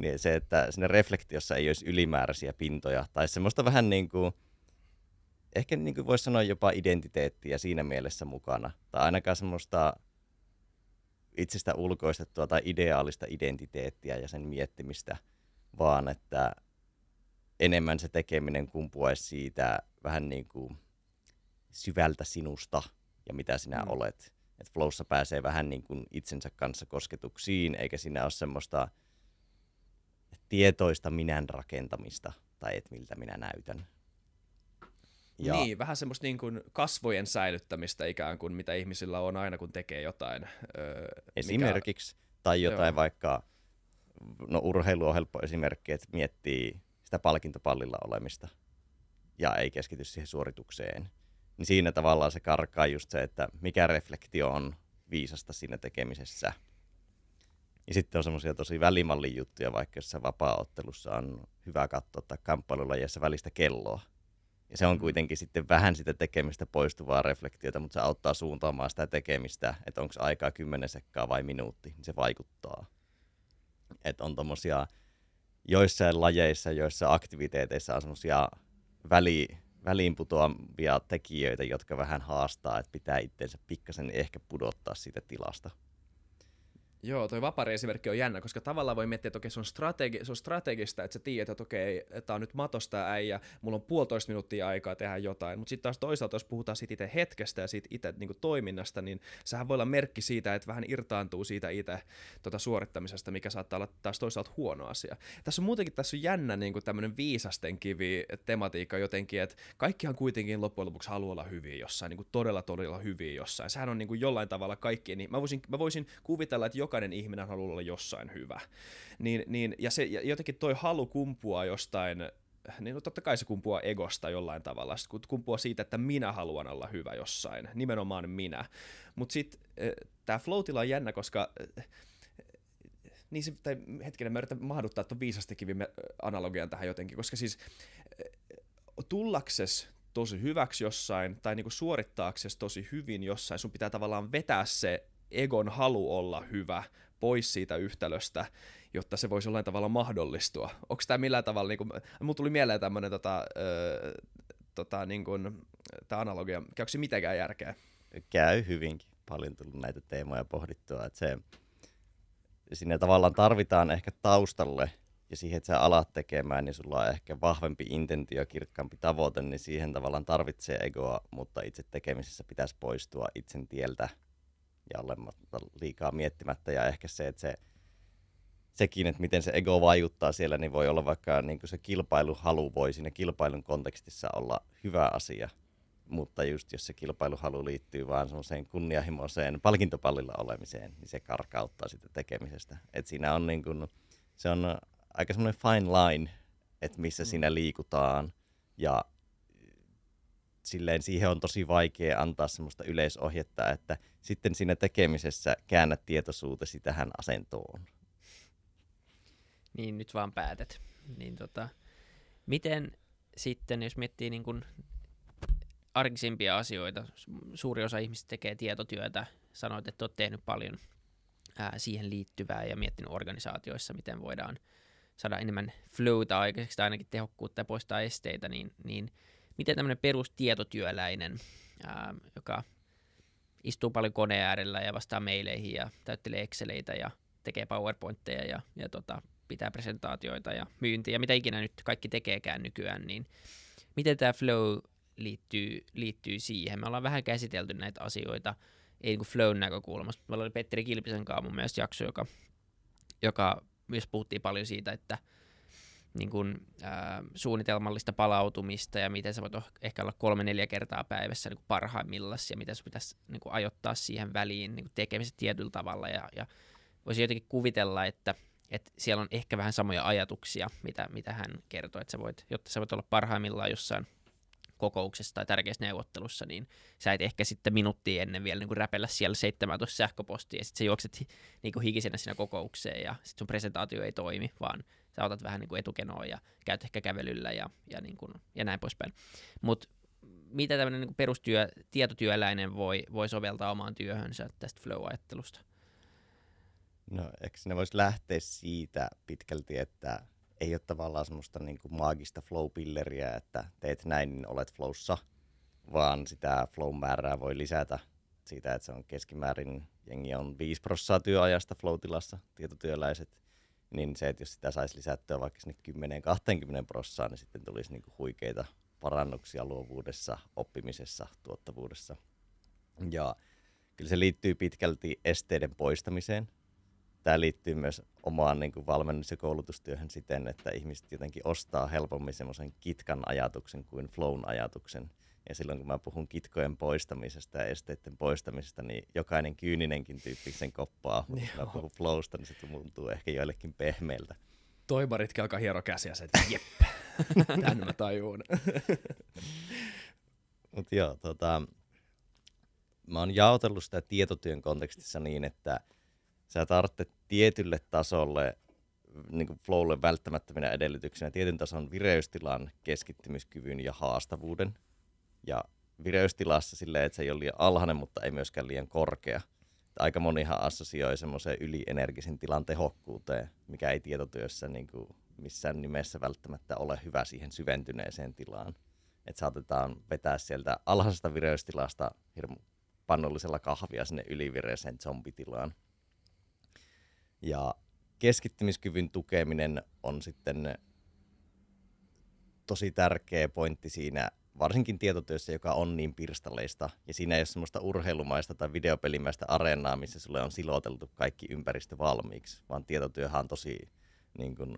Niin se, että siinä reflektiossa ei olisi ylimääräisiä pintoja, tai semmoista vähän niin kuin, ehkä niin kuin voisi sanoa jopa identiteettiä siinä mielessä mukana, tai ainakaan semmoista itsestä ulkoistettua tai ideaalista identiteettiä ja sen miettimistä, vaan että enemmän se tekeminen kumpuaisi siitä vähän niin kuin syvältä sinusta ja mitä sinä Mm. olet. Että flowssa pääsee vähän niin kuin itsensä kanssa kosketuksiin, eikä siinä ole semmoista tietoista minän rakentamista tai et miltä minä näytän. Ja. Niin, vähän semmoista niin kuin kasvojen säilyttämistä ikään kuin, mitä ihmisillä on aina, kun tekee jotain. Öö, Esimerkiksi, mikä... tai jotain Joo. Vaikka, no urheilu on helppo esimerkki, että miettii sitä palkintopallilla olemista ja ei keskity siihen suoritukseen. Niin siinä tavallaan se karkaa just se, että mikä reflektio on viisasta siinä tekemisessä. Ja sitten on semmoisia tosi välimallin juttuja, vaikka jossain vapaa-ottelussa on hyvä katsoa tai kamppailulajeissa välistä kelloa. Ja se on kuitenkin sitten vähän sitä tekemistä poistuvaa reflektiota, mutta se auttaa suuntaamaan sitä tekemistä, että onko aikaa 10 sekkaa vai minuutti, niin se vaikuttaa. Että on tommosia joissain lajeissa, joissa aktiviteeteissa on semmosia väli, väliinputoavia tekijöitä, jotka vähän haastaa, että pitää itseensä pikkasen ehkä pudottaa siitä tilasta. Joo, toi vapari esimerkki on jännä, koska tavallaan voi miettiä, että okei, se on, strategi- se on strategista, että sä tiedät, että okei, tämä on nyt matosta äijä, mulla on puolitoista minuuttia aikaa tehdä jotain, mutta sitten taas toisaalta, jos puhutaan siitä itse hetkestä ja siitä itse niin toiminnasta, niin sehän voi olla merkki siitä, että vähän irtaantuu siitä itse tota suorittamisesta, mikä saattaa olla taas toisaalta huono asia. Tässä on muutenkin tässä on jännä niin tämmöinen viisasten kivi tematiikka jotenkin, että kaikkihan kuitenkin loppujen lopuksi haluaa olla hyviä jossain, niin kuin todella todella hyviä jossain. Sehän on niin kuin jollain tavalla kaikki, niin mä voisin, mä voisin kuvitella, että jokainen ihminen haluaa olla jossain hyvä. Niin, niin, ja, se, ja jotenkin toi halu kumpuaa jostain, niin no totta kai se kumpuaa egosta jollain tavalla, se kumpuaa siitä, että minä haluan olla hyvä jossain, nimenomaan minä. Mutta sitten tämä flow on jännä, koska eh, niin se, tai hetkinen, mä yritän mahduttaa tuon viisastikivi analogian tähän jotenkin, koska siis eh, tullakses tosi hyväksi jossain, tai niinku suorittaakses tosi hyvin jossain, sun pitää tavallaan vetää se egon halu olla hyvä pois siitä yhtälöstä, jotta se voisi jollain tavalla mahdollistua. Onko tämä millään tavalla, niin kuin, mulla tuli mieleen tämmöinen tota, tota, niin tämä analogia, käykö se mitenkään järkeä? Käy hyvinkin. Paljon tullut näitä teemoja pohdittua, että se, sinne tavallaan tarvitaan ehkä taustalle ja siihen, että sä alat tekemään, niin sulla on ehkä vahvempi intentio, kirkkaampi tavoite, niin siihen tavallaan tarvitsee egoa, mutta itse tekemisessä pitäisi poistua itsen tieltä ja olematta liikaa miettimättä. Ja ehkä se, että se, sekin, että miten se ego vaikuttaa siellä, niin voi olla vaikka niin kuin se kilpailuhalu voi siinä kilpailun kontekstissa olla hyvä asia. Mutta just jos se kilpailuhalu liittyy vaan semmoiseen kunnianhimoiseen palkintopallilla olemiseen, niin se karkauttaa sitä tekemisestä. Et siinä on niin kuin, se on aika semmoinen fine line, että missä mm. siinä liikutaan. Ja silleen siihen on tosi vaikea antaa semmoista yleisohjetta, että sitten siinä tekemisessä käännät tietoisuutesi tähän asentoon. Niin, nyt vaan päätät. Niin tota, miten sitten, jos miettii niin kuin arkisimpia asioita, suuri osa ihmisistä tekee tietotyötä, sanoit, että olet tehnyt paljon ää, siihen liittyvää ja miettinyt organisaatioissa, miten voidaan saada enemmän flowta aikaiseksi tai ainakin tehokkuutta ja poistaa esteitä, niin, niin miten tämmöinen perustietotyöläinen, ää, joka istuu paljon koneen äärellä ja vastaa maileihin ja täyttelee Exceleitä ja tekee PowerPointteja ja, ja tota, pitää presentaatioita ja myyntiä ja mitä ikinä nyt kaikki tekeekään nykyään, niin miten tämä flow liittyy, liittyy siihen? Me ollaan vähän käsitelty näitä asioita, ei niin kuin flown näkökulmasta. Meillä oli Petteri Kilpisen kanssa mun mielestä jakso, joka, joka myös puhuttiin paljon siitä, että niin kuin, ää, suunnitelmallista palautumista ja miten sä voit ehkä olla kolme-neljä kertaa päivässä niin kuin parhaimmillaan ja miten sun pitäisi niin kuin ajoittaa siihen väliin niin kuin tekemiset tietyllä tavalla. Ja, ja voisi jotenkin kuvitella, että, että siellä on ehkä vähän samoja ajatuksia, mitä, mitä hän kertoi, että sä voit, jotta sä voit olla parhaimmillaan jossain kokouksessa tai tärkeässä neuvottelussa, niin sä et ehkä sitten minuuttia ennen vielä niin räpellä siellä 17 sähköpostia, ja sitten sä juokset niin hikisenä siinä kokoukseen, ja sitten sun presentaatio ei toimi, vaan sä otat vähän niin kuin etukenoa ja käyt ehkä kävelyllä ja, ja, niin kuin, ja näin poispäin. Mutta mitä tämmöinen niin perustyö, tietotyöläinen voi, voi soveltaa omaan työhönsä tästä flow-ajattelusta? No, eikö ne voisi lähteä siitä pitkälti, että ei ole tavallaan semmoista niin kuin maagista flow-pilleriä, että teet näin, niin olet flowssa, vaan sitä flow-määrää voi lisätä siitä, että se on keskimäärin, jengi on 5 prosenttia työajasta flow-tilassa, tietotyöläiset, niin se, että jos sitä saisi lisättyä vaikka sinne 10-20 prosenttia, niin sitten tulisi niin huikeita parannuksia luovuudessa, oppimisessa, tuottavuudessa. Ja kyllä se liittyy pitkälti esteiden poistamiseen. Tämä liittyy myös omaan niin kuin valmennus- ja koulutustyöhön siten, että ihmiset jotenkin ostaa helpommin semmoisen kitkan ajatuksen kuin flown ajatuksen. Ja silloin kun mä puhun kitkojen poistamisesta ja esteiden poistamisesta, niin jokainen kyyninenkin tyyppi sen koppaa. Mutta kun mä puhun flowsta, niin se tuntuu ehkä joillekin pehmeältä. Toimaritkin alkaa hiero käsiä se, että jep, tän mä tajuun. Mutta joo, tota, mä oon jaotellut sitä tietotyön kontekstissa niin, että sä tarvitset tietylle tasolle niin kuin flowlle välttämättöminä edellytyksinä tietyn tason vireystilan, keskittymiskyvyn ja haastavuuden. Ja vireystilassa silleen, että se ei ole liian alhainen, mutta ei myöskään liian korkea. Aika monihan assosioi semmoiseen ylienergisen tilan tehokkuuteen, mikä ei tietotyössä niin kuin missään nimessä välttämättä ole hyvä siihen syventyneeseen tilaan. Että saatetaan vetää sieltä alhaisesta vireystilasta hirmu pannollisella kahvia sinne ylivireiseen zombitilaan. Ja keskittymiskyvyn tukeminen on sitten tosi tärkeä pointti siinä, varsinkin tietotyössä, joka on niin pirstaleista, ja siinä ei ole semmoista urheilumaista tai videopelimäistä areenaa, missä sulle on siloteltu kaikki ympäristö valmiiksi, vaan tietotyöhän on tosi niin kuin,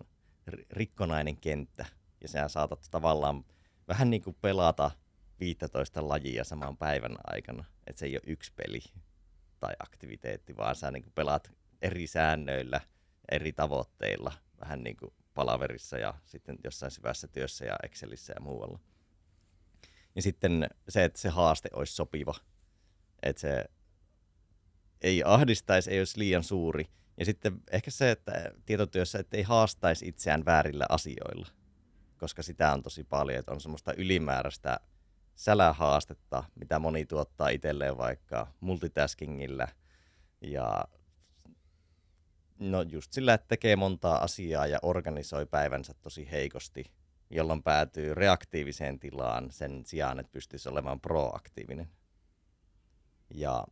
rikkonainen kenttä, ja sä saatat tavallaan vähän niin kuin pelata 15 lajia saman päivän aikana, että se ei ole yksi peli tai aktiviteetti, vaan sä niin kuin pelaat eri säännöillä, eri tavoitteilla, vähän niin kuin palaverissa ja sitten jossain syvässä työssä ja Excelissä ja muualla. Ja sitten se, että se haaste olisi sopiva, että se ei ahdistaisi, ei olisi liian suuri. Ja sitten ehkä se, että tietotyössä että ei haastaisi itseään väärillä asioilla, koska sitä on tosi paljon, että on semmoista ylimääräistä sälähaastetta, mitä moni tuottaa itselleen vaikka multitaskingillä. Ja No just sillä, että tekee montaa asiaa ja organisoi päivänsä tosi heikosti, jolloin päätyy reaktiiviseen tilaan sen sijaan, että pystyisi olemaan proaktiivinen. Ja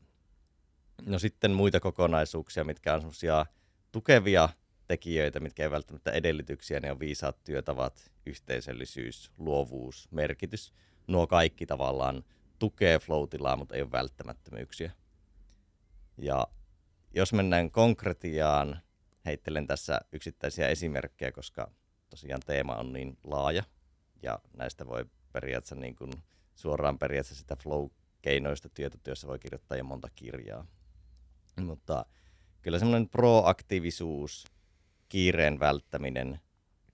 no sitten muita kokonaisuuksia, mitkä on semmoisia tukevia tekijöitä, mitkä ei välttämättä edellytyksiä, ne on viisaat työtavat, yhteisöllisyys, luovuus, merkitys. Nuo kaikki tavallaan tukee flow mutta ei ole välttämättömyyksiä. Ja jos mennään konkretiaan, heittelen tässä yksittäisiä esimerkkejä, koska tosiaan teema on niin laaja ja näistä voi periaatteessa niin kuin suoraan periaatteessa sitä flow-keinoista tietotyössä voi kirjoittaa jo monta kirjaa. Mutta kyllä semmoinen proaktiivisuus, kiireen välttäminen,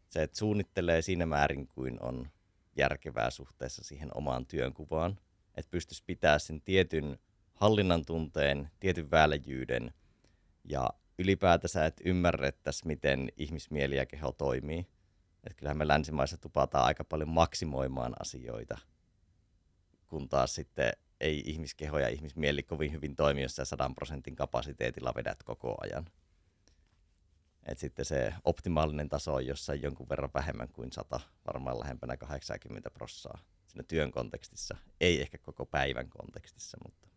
se, että suunnittelee siinä määrin kuin on järkevää suhteessa siihen omaan työnkuvaan, että pystyisi pitää sen tietyn hallinnan tunteen, tietyn väljyyden – ja ylipäätänsä, että ymmärrettäisiin, miten ihmismieli ja keho toimii. Että kyllähän me länsimaissa tupataan aika paljon maksimoimaan asioita, kun taas sitten ei ihmiskeho ja ihmismieli kovin hyvin toimi, jos sä 100 prosentin kapasiteetilla vedät koko ajan. Et sitten se optimaalinen taso on jossain jonkun verran vähemmän kuin 100, varmaan lähempänä 80 prossaa siinä työn kontekstissa. Ei ehkä koko päivän kontekstissa, mutta...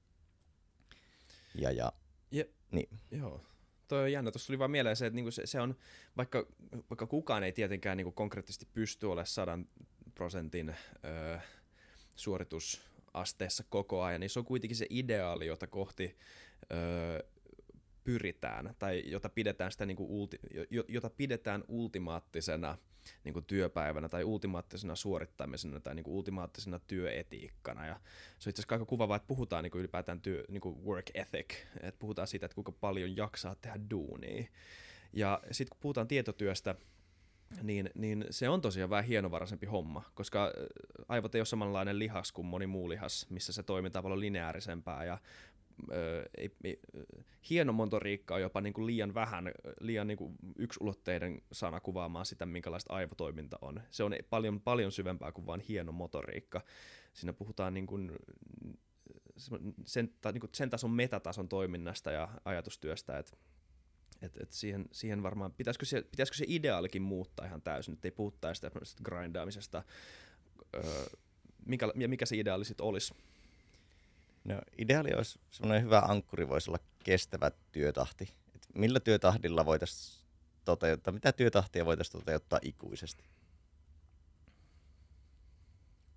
Ja, ja ja, niin. Joo. Toi on jännä. Tuossa tuli vaan mieleen se, että niinku se, se on, vaikka, vaikka kukaan ei tietenkään niinku konkreettisesti pysty olemaan sadan prosentin ö, suoritusasteessa koko ajan, niin se on kuitenkin se ideaali, jota kohti ö, pyritään, tai jota pidetään, sitä niinku ulti, jota pidetään ultimaattisena niin kuin työpäivänä tai ultimaattisena suorittamisena tai niin kuin ultimaattisena työetiikkana. Ja se on itse asiassa aika kuvavaa, että puhutaan niin kuin ylipäätään työ, niin kuin work ethic, että puhutaan siitä, että kuinka paljon jaksaa tehdä duunia. Ja sitten kun puhutaan tietotyöstä, niin, niin se on tosiaan vähän hienovaraisempi homma, koska aivot ei ole samanlainen lihas kuin moni muu lihas, missä se toiminta on paljon lineaarisempaa ja ei, ei, hieno motoriikka on jopa niin kuin liian vähän, liian niin kuin yksulotteiden sana kuvaamaan sitä, minkälaista aivotoiminta on. Se on paljon, paljon syvempää kuin vain hieno motoriikka. Siinä puhutaan niin kuin sen, tai niin kuin sen tason metatason toiminnasta ja ajatustyöstä, että et, et siihen, siihen varmaan, pitäisikö se, pitäisikö se ideaalikin muuttaa ihan täysin, että ei puhuttaisi tämmöisestä grindaamisesta, öö, mikä, ja mikä se ideaali sitten olisi? No, ideaali olisi semmoinen hyvä ankkuri, voisi olla kestävä työtahti. Et millä työtahdilla voitaisiin toteuttaa, mitä työtahtia voitaisiin toteuttaa ikuisesti?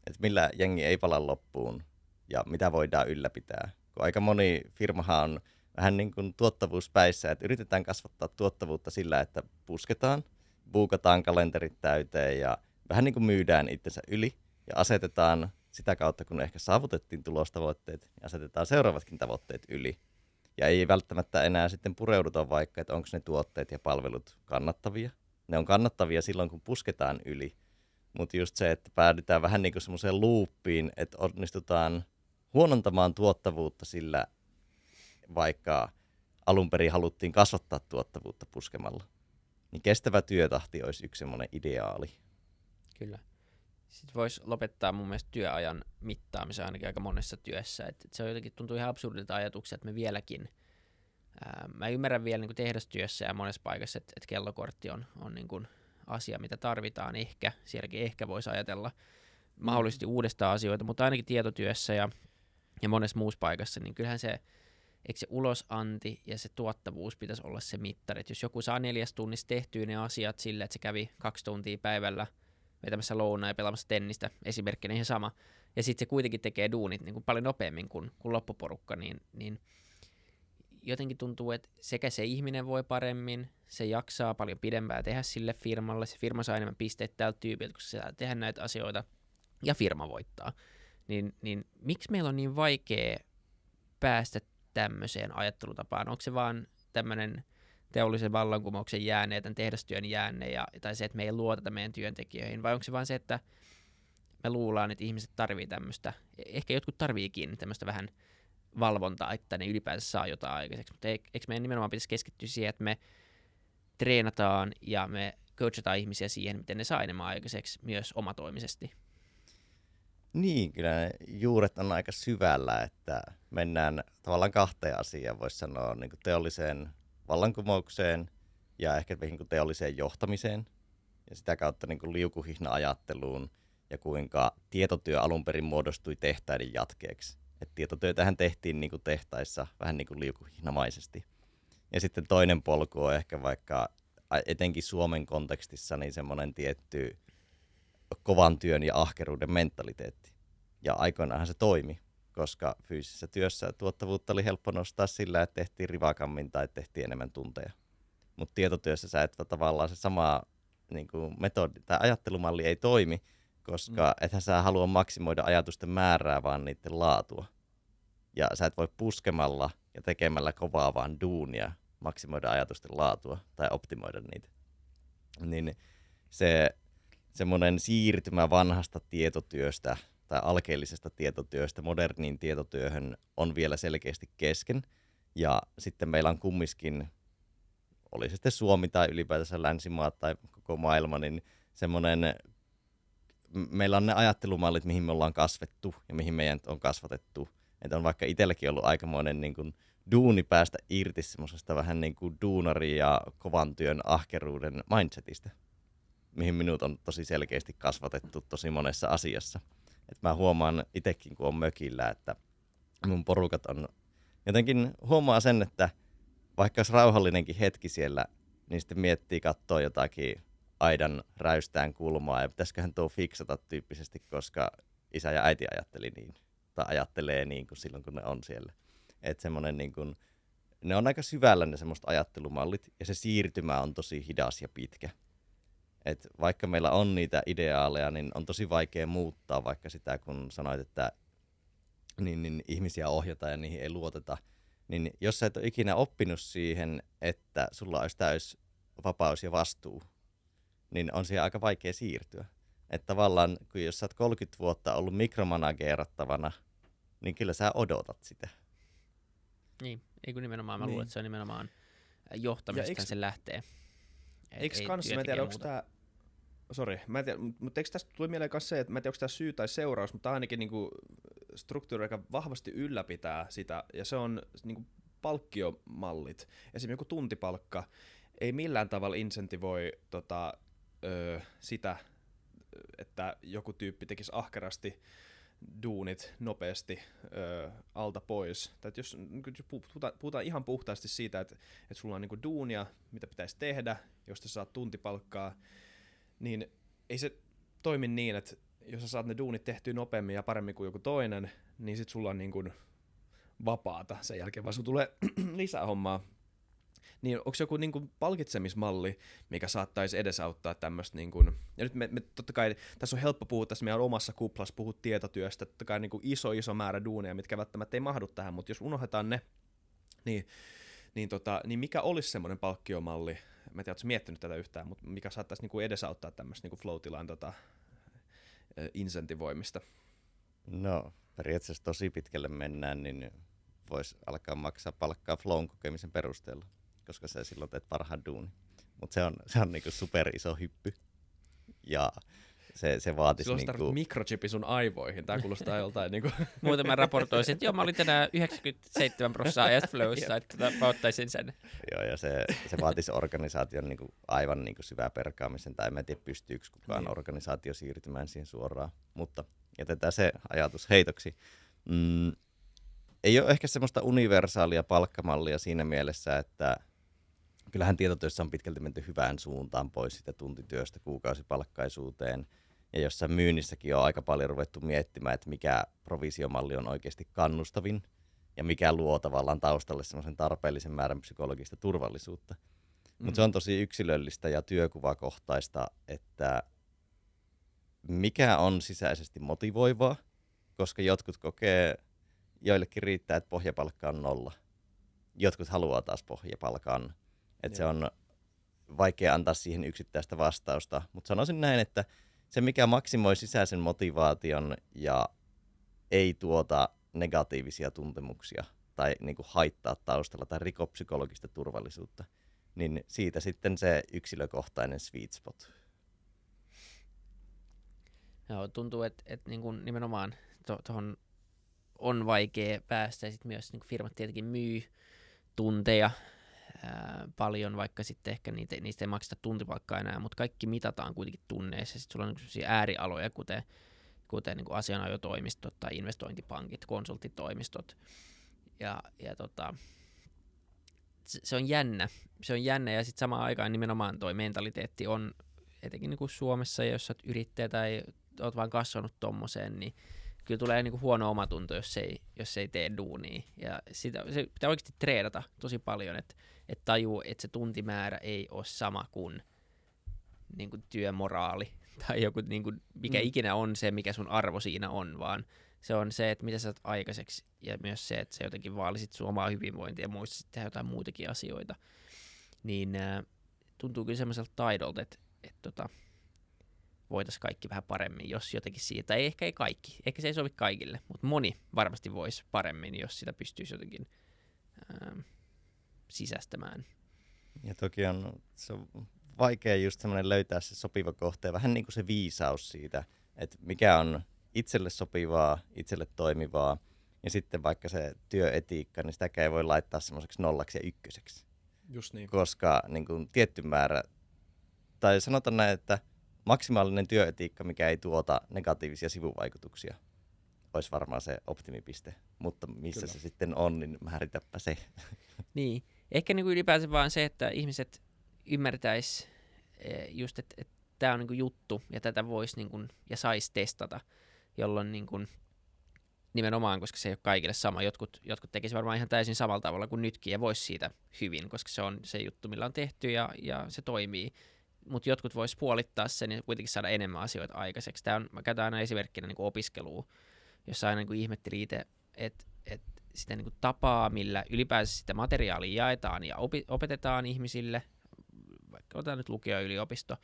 Et millä jengi ei pala loppuun ja mitä voidaan ylläpitää. Kun aika moni firmahan on vähän niin kuin tuottavuuspäissä, että yritetään kasvattaa tuottavuutta sillä, että pusketaan, buukataan kalenterit täyteen ja vähän niin kuin myydään itsensä yli ja asetetaan sitä kautta, kun ehkä saavutettiin tulostavoitteet, niin asetetaan seuraavatkin tavoitteet yli. Ja ei välttämättä enää sitten pureuduta vaikka, että onko ne tuotteet ja palvelut kannattavia. Ne on kannattavia silloin, kun pusketaan yli. Mutta just se, että päädytään vähän niin kuin semmoiseen luuppiin, että onnistutaan huonontamaan tuottavuutta sillä, vaikka alun perin haluttiin kasvattaa tuottavuutta puskemalla. Niin kestävä työtahti olisi yksi semmoinen ideaali. Kyllä. Sitten voisi lopettaa mun mielestä työajan mittaamisen ainakin aika monessa työssä. Et, et se on jotenkin tuntuu ihan absurdilta ajatuksia, että me vieläkin, ää, mä ymmärrän vielä niin tehdastyössä ja monessa paikassa, että et kellokortti on, on niin kuin asia, mitä tarvitaan ehkä. Sielläkin ehkä voisi ajatella mahdollisesti uudestaan asioita, mutta ainakin tietotyössä ja, ja monessa muussa paikassa, niin kyllähän se, eikö se ulosanti ja se tuottavuus pitäisi olla se mittari. Et jos joku saa neljäs tunnissa tehtyä ne asiat sille, että se kävi kaksi tuntia päivällä – vetämässä lounaa ja pelaamassa tennistä, esimerkkinä ihan sama. Ja sitten se kuitenkin tekee duunit niin kuin paljon nopeammin kuin, kuin loppuporukka, niin, niin jotenkin tuntuu, että sekä se ihminen voi paremmin, se jaksaa paljon pidempään tehdä sille firmalle, se firma saa enemmän pisteitä tältä tyypiltä, kun se saa tehdä näitä asioita, ja firma voittaa. Niin, niin miksi meillä on niin vaikea päästä tämmöiseen ajattelutapaan? Onko se vaan tämmöinen teollisen vallankumouksen jäänne tämän tehdastyön jäänne, ja, tai se, että me ei luoteta meidän työntekijöihin, vai onko se vain se, että me luullaan, että ihmiset tarvii tämmöistä, ehkä jotkut tarviikin tämmöistä vähän valvontaa, että ne ylipäänsä saa jotain aikaiseksi, mutta eikö meidän nimenomaan pitäisi keskittyä siihen, että me treenataan ja me coachataan ihmisiä siihen, miten ne saa enemmän aikaiseksi myös omatoimisesti. Niin, kyllä ne juuret on aika syvällä, että mennään tavallaan kahteen asiaan, voisi sanoa niin teolliseen vallankumoukseen ja ehkä niin kuin teolliseen johtamiseen ja sitä kautta niin kuin liukuhihna-ajatteluun ja kuinka tietotyö alun perin muodostui tehtäiden jatkeeksi. Et tietotyötähän tehtiin niin kuin tehtaissa vähän niin kuin liukuhihnamaisesti. Ja sitten toinen polku on ehkä vaikka etenkin Suomen kontekstissa niin semmoinen tietty kovan työn ja ahkeruuden mentaliteetti. Ja aikoinaanhan se toimi koska fyysisessä työssä tuottavuutta oli helppo nostaa sillä, että tehtiin rivakammin tai tehtiin enemmän tunteja. Mutta tietotyössä sä et tavallaan se sama niin kuin metodi tai ajattelumalli ei toimi, koska mm. ethän sä halua maksimoida ajatusten määrää, vaan niiden laatua. Ja sä et voi puskemalla ja tekemällä kovaa vaan duunia maksimoida ajatusten laatua tai optimoida niitä. Niin se semmoinen siirtymä vanhasta tietotyöstä tai alkeellisesta tietotyöstä moderniin tietotyöhön on vielä selkeästi kesken. Ja sitten meillä on kumminkin, oli se sitten Suomi tai ylipäätänsä länsimaat tai koko maailma, niin semmoinen, meillä on ne ajattelumallit, mihin me ollaan kasvettu ja mihin meidän on kasvatettu. Että on vaikka itselläkin ollut aikamoinen niin kuin, duuni päästä irti semmoisesta vähän niin kuin duunari ja kovan työn ahkeruuden mindsetistä, mihin minut on tosi selkeästi kasvatettu tosi monessa asiassa. Et mä huomaan itsekin, kun on mökillä, että mun porukat on jotenkin huomaa sen, että vaikka olisi rauhallinenkin hetki siellä, niin sitten miettii katsoa jotakin aidan räystään kulmaa ja pitäisiköhän tuo fiksata tyyppisesti, koska isä ja äiti ajatteli niin, tai ajattelee niin kuin silloin, kun ne on siellä. Että semmoinen niin kuin, ne on aika syvällä ne semmoista ajattelumallit, ja se siirtymä on tosi hidas ja pitkä. Et vaikka meillä on niitä ideaaleja, niin on tosi vaikea muuttaa vaikka sitä, kun sanoit, että niin, niin ihmisiä ohjataan ja niihin ei luoteta. Niin jos sä et ole ikinä oppinut siihen, että sulla olisi täys vapaus ja vastuu, niin on siihen aika vaikea siirtyä. Että tavallaan, kun jos sä oot 30 vuotta ollut mikromanageerattavana, niin kyllä sä odotat sitä. Niin, ei kun nimenomaan mä Niin. luulen, että se on nimenomaan johtamisesta eiks- se lähtee. Eikö ei kans, mä en tiedä, onko tää, sori, mä en tiedä, mutta eikö tästä tuli mieleen myös se, että mä en tiedä, onko tämä syy tai seuraus, mutta tää ainakin niinku struktuuri aika vahvasti ylläpitää sitä, ja se on niinku palkkiomallit. Esimerkiksi joku tuntipalkka ei millään tavalla insentivoi tota, ö, sitä, että joku tyyppi tekisi ahkerasti duunit nopeasti ö, alta pois. Tai jos, niin puhutaan, puhutaan ihan puhtaasti siitä, että, että sulla on niin duunia, mitä pitäisi tehdä, josta saat tuntipalkkaa, niin ei se toimi niin, että jos sä saat ne duunit tehtyä nopeammin ja paremmin kuin joku toinen, niin sit sulla on niin kuin vapaata sen jälkeen, vaan sun tulee lisää hommaa. Niin onko joku niin kuin palkitsemismalli, mikä saattaisi edesauttaa tämmöistä, niin kuin, ja nyt me, me, totta kai tässä on helppo puhua tässä meidän omassa kuplassa, puhua tietotyöstä, totta kai niin kuin iso iso määrä duuneja, mitkä välttämättä ei mahdu tähän, mutta jos unohdetaan ne, niin, niin, tota, niin mikä olisi semmoinen palkkiomalli, mä en tiedä, miettinyt tätä yhtään, mutta mikä saattaisi niin kuin edesauttaa tämmöistä niin flow-tilan tota, insentivoimista. No, periaatteessa tosi pitkälle mennään, niin voisi alkaa maksaa palkkaa flown kokemisen perusteella, koska sä silloin teet parhaan duuni. Mutta se on, se on niinku super iso hyppy. Ja se, se vaatisi Silloin niinku... niinku... mikrochipi sun aivoihin. Tää kuulostaa joltain niinku... Muuten mä raportoisin, että joo, mä olin tänään 97 prosenttia ajasta flowissa, että tota, mä ottaisin sen. Joo, ja se, se vaatisi organisaation niinku aivan niinku syvää perkaamisen, tai en tiedä pystyykö kukaan Niin. organisaatio siirtymään siihen suoraan, mutta jätetään se ajatus heitoksi. Mm, ei ole ehkä semmoista universaalia palkkamallia siinä mielessä, että kyllähän tietotyössä on pitkälti menty hyvään suuntaan pois sitä tuntityöstä kuukausipalkkaisuuteen, ja jossain myynnissäkin on aika paljon ruvettu miettimään, että mikä provisiomalli on oikeasti kannustavin, ja mikä luo tavallaan taustalle semmoisen tarpeellisen määrän psykologista turvallisuutta. Mm. Mutta se on tosi yksilöllistä ja työkuvakohtaista, että mikä on sisäisesti motivoivaa, koska jotkut kokee, joillekin riittää, että pohjapalkka on nolla. Jotkut haluaa taas pohjapalkan. Että se on vaikea antaa siihen yksittäistä vastausta, mutta sanoisin näin, että se mikä maksimoi sisäisen motivaation ja ei tuota negatiivisia tuntemuksia tai niin kuin haittaa taustalla tai riko psykologista turvallisuutta, niin siitä sitten se yksilökohtainen sweet spot. Joo, tuntuu, että et niinku nimenomaan tuohon on vaikea päästä. Ja sitten myös niinku firmat tietenkin myy tunteja paljon, vaikka sitten ehkä niitä, niistä ei makseta tuntipalkkaa enää, mutta kaikki mitataan kuitenkin tunneissa. Sitten sulla on niinku sellaisia äärialoja, kuten, kuten niinku asianajotoimistot tai investointipankit, konsulttitoimistot. Ja, ja tota, se, se on jännä. Se on jännä ja sitten samaan aikaan nimenomaan toi mentaliteetti on etenkin niin kuin Suomessa, jos sä yrittäjä tai oot vaan kasvanut tommoseen, niin kyllä tulee niin kuin huono omatunto, jos ei, jos ei tee duunia. Ja sitä, se pitää oikeasti treenata tosi paljon, että et tajuu, että se tuntimäärä ei ole sama kuin, niin kuin työmoraali tai joku, niin kuin, mikä Mm. ikinä on se, mikä sun arvo siinä on, vaan se on se, että mitä sä saat aikaiseksi ja myös se, että sä jotenkin vaalisit sun omaa hyvinvointia ja muistasit tehdä jotain muitakin asioita. Niin äh, tuntuu kyllä semmoiselta taidolta, että, että tota, voitaisiin kaikki vähän paremmin, jos jotenkin siitä, tai ehkä ei kaikki, ehkä se ei sovi kaikille, mutta moni varmasti voisi paremmin, jos sitä pystyisi jotenkin ähm, sisästämään. Ja toki on, se on vaikea just semmoinen löytää se sopiva kohta ja vähän niin kuin se viisaus siitä, että mikä on itselle sopivaa, itselle toimivaa. Ja sitten vaikka se työetiikka, niin sitäkään ei voi laittaa semmoiseksi nollaksi ja ykköseksi. Just niin. Koska niin kuin, tietty määrä, tai sanotaan näin, että maksimaalinen työetiikka, mikä ei tuota negatiivisia sivuvaikutuksia, olisi varmaan se optimipiste. Mutta missä Kyllä. se sitten on, niin määritäpä se. Niin, ehkä niin kuin ylipäänsä vaan se, että ihmiset ymmärtäis eh, just, että, että tämä on niin kuin juttu ja tätä voisi niin kuin, ja saisi testata, jolloin niin kuin, nimenomaan, koska se ei ole kaikille sama. Jotkut, jotkut tekisivät varmaan ihan täysin samalla tavalla kuin nytkin ja voisi siitä hyvin, koska se on se juttu, millä on tehty ja, ja se toimii. Mutta jotkut vois puolittaa sen ja kuitenkin saada enemmän asioita aikaiseksi. Tämä on, mä käytän aina esimerkkinä niin opiskelua, jossa aina niin ihmettelin itse, että et sitä niin tapaa, millä ylipäänsä sitä materiaalia jaetaan ja opi, opetetaan ihmisille, vaikka otetaan nyt lukio ja yliopisto,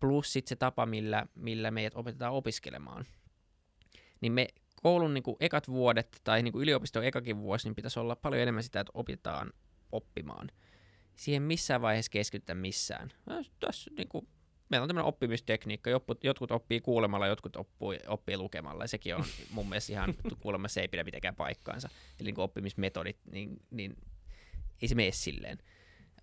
plus sitten se tapa, millä, millä meidät opetetaan opiskelemaan. Niin me koulun niin kuin ekat vuodet tai niin kuin yliopiston ekakin vuosi, niin pitäisi olla paljon enemmän sitä, että opitaan oppimaan. Siihen missään vaiheessa keskitytä missään. No, tässä, niin kuin, meillä on tämmöinen oppimistekniikka. Jotkut, oppii kuulemalla, jotkut oppii, oppii lukemalla. Ja sekin on mun mielestä ihan kuulemma se ei pidä mitenkään paikkaansa. Eli niin oppimismetodit, niin, niin ei se mene silleen,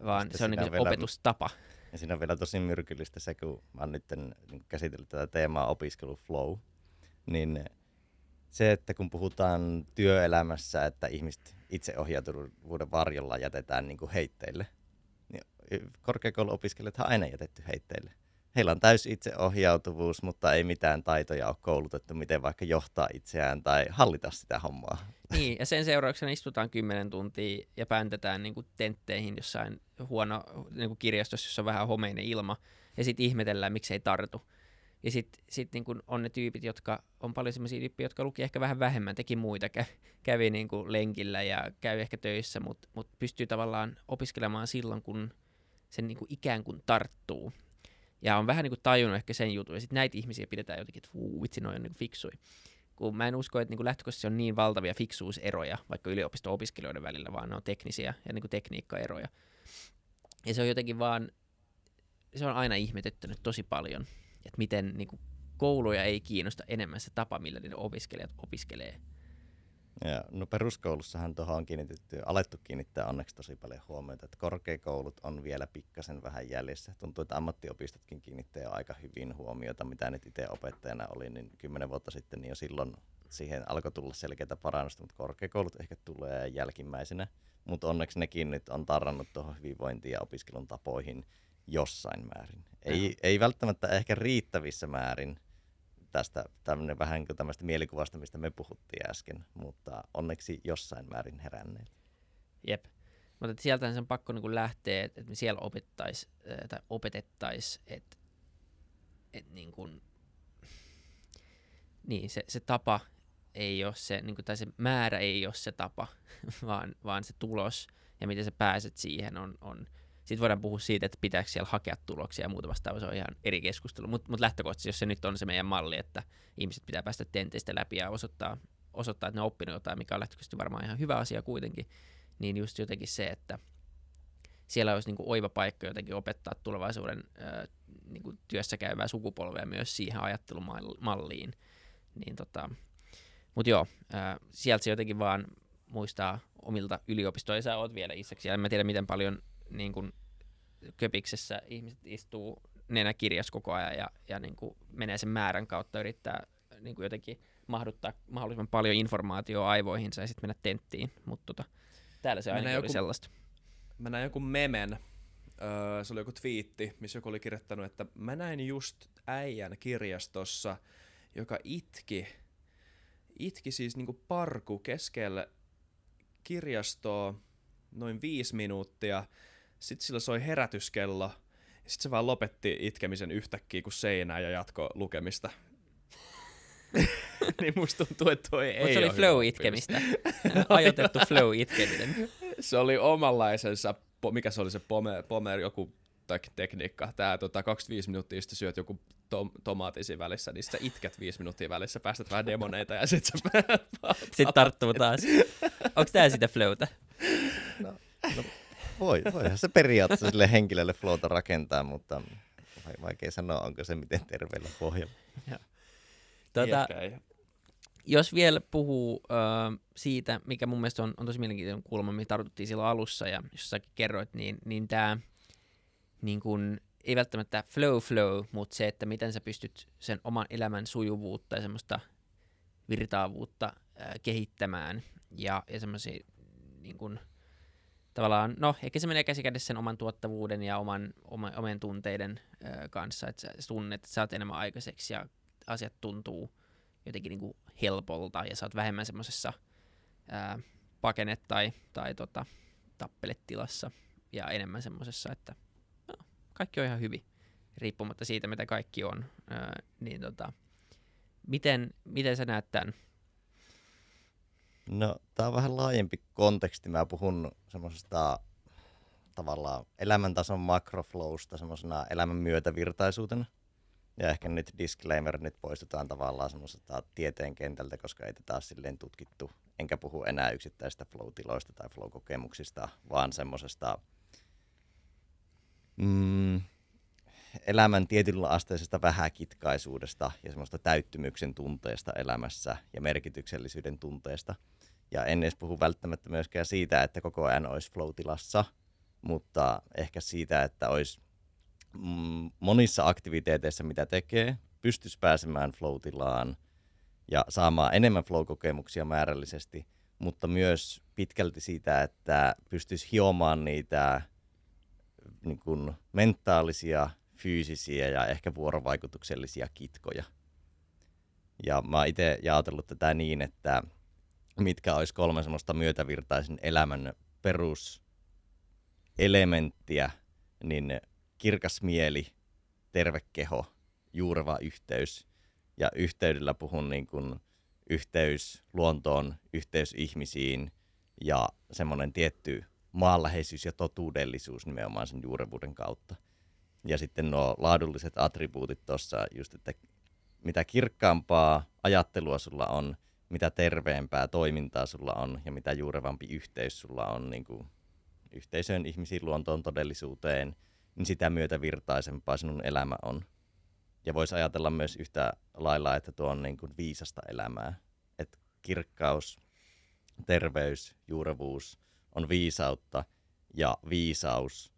vaan Sitten se on niin se vielä- opetustapa. Ja siinä on vielä tosi myrkyllistä se, kun mä oon nyt niin käsitellyt tätä teemaa opiskelu flow, niin se, että kun puhutaan työelämässä, että ihmiset itseohjautuvuuden varjolla jätetään niin kuin heitteille, niin korkeakouluopiskelijathan on aina jätetty heitteille. Heillä on täysi itseohjautuvuus, mutta ei mitään taitoja ole koulutettu, miten vaikka johtaa itseään tai hallita sitä hommaa. Niin, ja sen seurauksena istutaan 10 tuntia ja päntetään niin kuin tentteihin jossain huono niin kuin kirjastossa, jossa on vähän homeinen ilma, ja sitten ihmetellään, miksi ei tartu. Ja sitten sit niin on ne tyypit, jotka on paljon sellaisia tyyppejä, jotka luki ehkä vähän vähemmän, teki muita, kä- kävi niin kuin lenkillä ja käy ehkä töissä, mutta mut pystyy tavallaan opiskelemaan silloin, kun sen niin kuin ikään kuin tarttuu. Ja on vähän niin kuin tajunnut ehkä sen jutun, ja sitten näitä ihmisiä pidetään jotenkin, että vuu, vitsi, noi on niin fiksui kun mä en usko, että niin lähtökohtaisesti on niin valtavia fiksuuseroja vaikka yliopisto-opiskelijoiden välillä, vaan ne on teknisiä ja niin kuin tekniikkaeroja. Ja se on jotenkin vaan, se on aina ihmetyttänyt tosi paljon, että miten niin kuin kouluja ei kiinnosta enemmän se tapa, millä ne opiskelijat opiskelee. Ja, no peruskoulussahan tuohon on kiinnitetty, alettu kiinnittää onneksi tosi paljon huomiota, että korkeakoulut on vielä pikkasen vähän jäljessä. Tuntuu, että ammattiopistotkin kiinnittää jo aika hyvin huomiota, mitä nyt itse opettajana oli, niin kymmenen vuotta sitten niin jo silloin siihen alkoi tulla selkeitä parannusta, mutta korkeakoulut ehkä tulee jälkimmäisenä. Mutta onneksi nekin nyt on tarrannut tuohon hyvinvointiin ja opiskelun tapoihin jossain määrin. Ei, ei välttämättä ehkä riittävissä määrin, tästä tämmöinen vähän niin tämmöistä mielikuvasta, mistä me puhuttiin äsken, mutta onneksi jossain määrin heränneet. Jep. Mutta että sieltähän se on pakko niin lähteä, että, me siellä opettais, tai opetettais, että, että niin kuin, niin se, se tapa ei ole se, niin kuin, tai se määrä ei ole se tapa, vaan, vaan se tulos ja miten sä pääset siihen on, on sitten voidaan puhua siitä, että pitääkö siellä hakea tuloksia ja muuta vastaavaa, se on ihan eri keskustelu. Mutta mut lähtökohtaisesti, jos se nyt on se meidän malli, että ihmiset pitää päästä tenteistä läpi ja osoittaa, osoittaa että ne on oppinut jotain, mikä on lähtökohtaisesti varmaan ihan hyvä asia kuitenkin, niin just jotenkin se, että siellä olisi niin kuin oiva paikka jotenkin opettaa tulevaisuuden ää, niin kuin työssä käyvää sukupolvea myös siihen ajattelumalliin. Niin tota, mutta joo, ää, sieltä se jotenkin vaan muistaa omilta yliopistoja. Sä oot vielä isäksi, ja en mä tiedä miten paljon niin kuin köpiksessä ihmiset istuu nenäkirjas koko ajan ja, ja niin kuin menee sen määrän kautta yrittää niin kuin jotenkin mahduttaa mahdollisimman paljon informaatiota aivoihinsa ja sitten mennä tenttiin, mutta tota, täällä se ainakin oli sellaista. Mä näin joku memen, öö, se oli joku twiitti, missä joku oli kirjoittanut, että mä näin just äijän kirjastossa, joka itki, itki siis niinku parku keskellä kirjastoa noin viisi minuuttia, sitten sillä soi herätyskello, ja sitten se vaan lopetti itkemisen yhtäkkiä kuin seinää ja jatko lukemista. niin musta tuntuu, että toi ei Mutta se oli ole hyvä flow oppimis. itkemistä. Ajoitettu flow itkeminen. se oli omanlaisensa, mikä se oli se pomer, pomer joku tai tekniikka. Tää tota, 25 minuuttia sitten syöt joku tom, tomaatin siinä välissä, niin sä itket 5 minuuttia välissä, päästät vähän demoneita ja sit sä Sitten tarttuu taas. Onko tää sitä flowta? Voi, voihan se periaatteessa sille henkilölle flowta rakentaa, mutta vai- vaikea sanoa, onko se miten terveellä pohjalla. Tota, ei. jos vielä puhuu ö, siitä, mikä mun mielestä on, on tosi mielenkiintoinen kulma, mihin tartuttiin silloin alussa ja jos säkin kerroit, niin, niin tämä niin kun, ei välttämättä flow flow, mutta se, että miten sä pystyt sen oman elämän sujuvuutta ja semmoista virtaavuutta ö, kehittämään ja, ja semmoisia niin kun, tavallaan, no ehkä se menee käsikädessä sen oman tuottavuuden ja oman, oma, omien tunteiden ö, kanssa, että sä tunnet, että sä saat enemmän aikaiseksi ja asiat tuntuu jotenkin niin kuin helpolta ja sä oot vähemmän semmoisessa pakene- tai, tai tota, tappeletilassa ja enemmän semmoisessa, että no, kaikki on ihan hyvin, riippumatta siitä, mitä kaikki on. Ää, niin tota, miten, miten sä näet tämän? No, tämä on vähän laajempi konteksti. Mä puhun semmoisesta tavallaan elämäntason makroflowsta semmoisena elämän myötävirtaisuutena. Ja ehkä nyt disclaimer, nyt poistutaan tavallaan semmoisesta tieteen kentältä, koska ei tätä ole silleen tutkittu. Enkä puhu enää yksittäistä flow-tiloista tai flow-kokemuksista, vaan semmoisesta mm, elämän tietyllä asteisesta vähäkitkaisuudesta ja semmoista täyttymyksen tunteesta elämässä ja merkityksellisyyden tunteesta. Ja en edes puhu välttämättä myöskään siitä, että koko ajan olisi flow-tilassa, mutta ehkä siitä, että olisi mm, monissa aktiviteeteissa, mitä tekee, pystyisi pääsemään flow-tilaan ja saamaan enemmän flow-kokemuksia määrällisesti, mutta myös pitkälti siitä, että pystyisi hiomaan niitä niin kuin mentaalisia, fyysisiä ja ehkä vuorovaikutuksellisia kitkoja. Ja mä oon itse jaotellut tätä niin, että mitkä olisi kolme semmoista myötävirtaisen elämän peruselementtiä, niin kirkas mieli, terve keho, juureva yhteys. Ja yhteydellä puhun niin kuin yhteys luontoon, yhteys ihmisiin ja semmoinen tietty maanläheisyys ja totuudellisuus nimenomaan sen juurevuuden kautta. Ja sitten nuo laadulliset attribuutit tuossa just, että mitä kirkkaampaa ajattelua sulla on, mitä terveempää toimintaa sulla on ja mitä juurevampi yhteys sulla on niin kuin yhteisöön, ihmisiin, luontoon, todellisuuteen, niin sitä myötä virtaisempaa sinun elämä on. Ja voisi ajatella myös yhtä lailla, että tuo on niin kuin viisasta elämää. Että kirkkaus, terveys, juurevuus on viisautta ja viisaus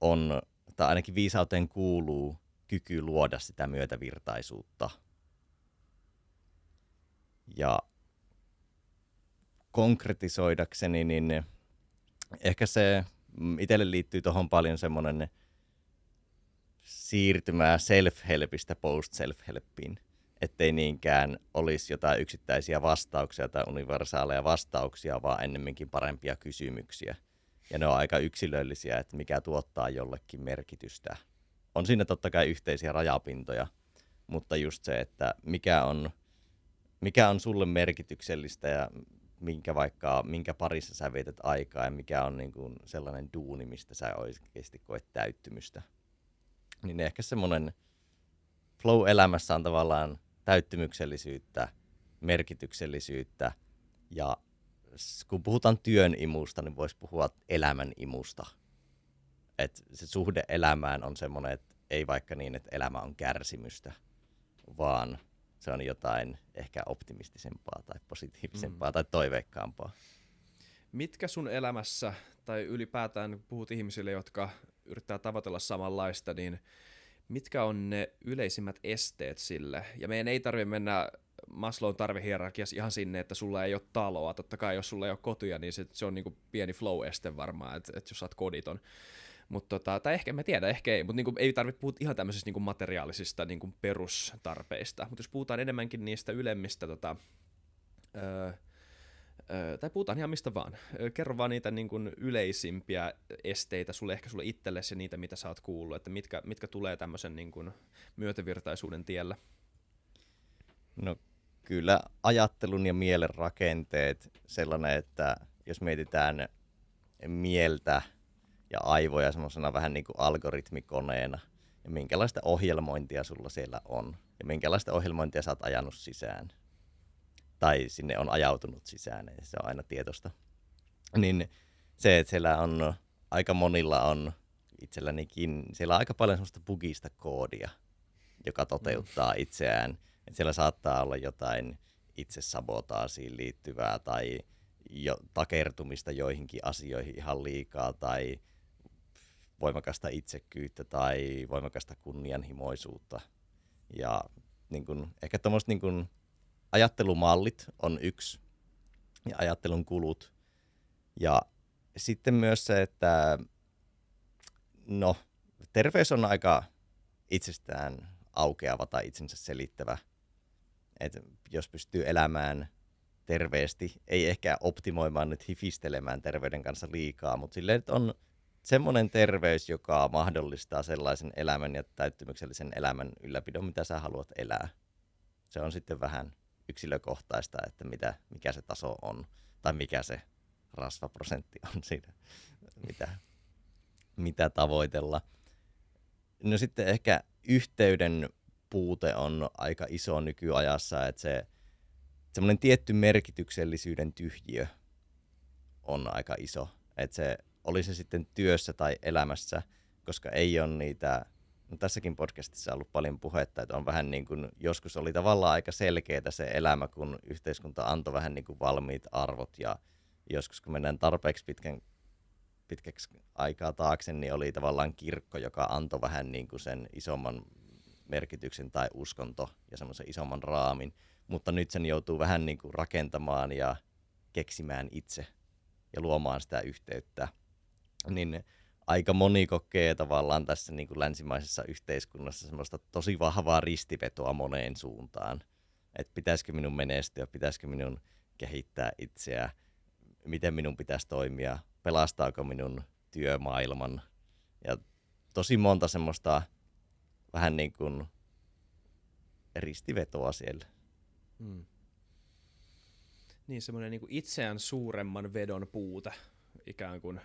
on, tai ainakin viisauteen kuuluu kyky luoda sitä myötävirtaisuutta. Ja konkretisoidakseni, niin ehkä se mm, itselle liittyy tuohon paljon semmoinen siirtymää self-helpistä post-self-helpiin. Ettei niinkään olisi jotain yksittäisiä vastauksia tai universaaleja vastauksia, vaan ennemminkin parempia kysymyksiä. Ja ne on aika yksilöllisiä, että mikä tuottaa jollekin merkitystä. On siinä totta kai yhteisiä rajapintoja, mutta just se, että mikä on, mikä on sulle merkityksellistä ja minkä vaikka, minkä parissa sä vietät aikaa ja mikä on niin kuin sellainen duuni, mistä sä oikeasti koet täyttymystä. Niin ehkä semmoinen flow-elämässä on tavallaan täyttymyksellisyyttä, merkityksellisyyttä ja kun puhutaan työn imusta, niin voisi puhua elämän imusta. Et se suhde elämään on semmoinen, että ei vaikka niin, että elämä on kärsimystä, vaan se on jotain ehkä optimistisempaa tai positiivisempaa mm. tai toiveikkaampaa. Mitkä sun elämässä, tai ylipäätään kun puhut ihmisille, jotka yrittää tavoitella samanlaista, niin mitkä on ne yleisimmät esteet sille? Ja meidän ei tarvitse mennä Maslown tarvehierarkiassa ihan sinne, että sulla ei ole taloa. Totta kai jos sulla ei ole kotia, niin se, se on niin kuin pieni flow-este varmaan, että, että jos sä oot koditon. Mut tota, tai ehkä, mä tiedä, ehkä ei, mutta niinku, ei tarvitse puhua ihan tämmöisistä niinku materiaalisista niinku perustarpeista. Mutta jos puhutaan enemmänkin niistä ylemmistä, tota, öö, öö, tai puhutaan ihan mistä vaan. Kerro vaan niitä niinku yleisimpiä esteitä sulle, ehkä sulle itsellesi ja niitä, mitä sä oot kuullut, että mitkä, mitkä tulee tämmöisen niinku myötävirtaisuuden tiellä. No kyllä ajattelun ja mielen rakenteet sellainen, että jos mietitään mieltä ja aivoja semmoisena vähän niin kuin algoritmikoneena ja minkälaista ohjelmointia sulla siellä on ja minkälaista ohjelmointia sä oot ajanut sisään tai sinne on ajautunut sisään, ei se on aina tietosta. Niin se, että siellä on aika monilla on itsellänikin, siellä on aika paljon semmoista bugista koodia, joka toteuttaa mm. itseään. Että siellä saattaa olla jotain itse sabotaasiin liittyvää tai jo takertumista joihinkin asioihin ihan liikaa tai voimakasta itsekyyttä tai voimakasta kunnianhimoisuutta. Ja niin kun, ehkä tuommoiset niin ajattelumallit on yksi ja ajattelun kulut. Ja sitten myös se, että no, terveys on aika itsestään aukeava tai itsensä selittävä. Et jos pystyy elämään terveesti, ei ehkä optimoimaan nyt hifistelemään terveyden kanssa liikaa, mutta silleen, että on semmoinen terveys, joka mahdollistaa sellaisen elämän ja täyttymyksellisen elämän ylläpidon, mitä sä haluat elää. Se on sitten vähän yksilökohtaista, että mitä, mikä se taso on tai mikä se rasvaprosentti on siinä, mitä, mitä tavoitella. No sitten ehkä yhteyden puute on aika iso nykyajassa, että se semmoinen tietty merkityksellisyyden tyhjiö on aika iso. Että se oli se sitten työssä tai elämässä, koska ei ole niitä, no tässäkin podcastissa ollut paljon puhetta, että on vähän niin kuin, joskus oli tavallaan aika selkeää se elämä, kun yhteiskunta antoi vähän niin kuin valmiit arvot ja joskus kun mennään tarpeeksi pitkän, pitkäksi aikaa taakse, niin oli tavallaan kirkko, joka antoi vähän niin kuin sen isomman merkityksen tai uskonto ja semmoisen isomman raamin, mutta nyt sen joutuu vähän niin kuin rakentamaan ja keksimään itse ja luomaan sitä yhteyttä. Niin aika moni kokee tavallaan tässä niin kuin länsimaisessa yhteiskunnassa semmoista tosi vahvaa ristivetoa moneen suuntaan. Että pitäisikö minun menestyä, pitäisikö minun kehittää itseä, miten minun pitäisi toimia, pelastaako minun työmaailman. Ja tosi monta semmoista vähän niin kuin ristivetoa siellä. Hmm. Niin, semmoinen niin itseään suuremman vedon puute ikään kuin.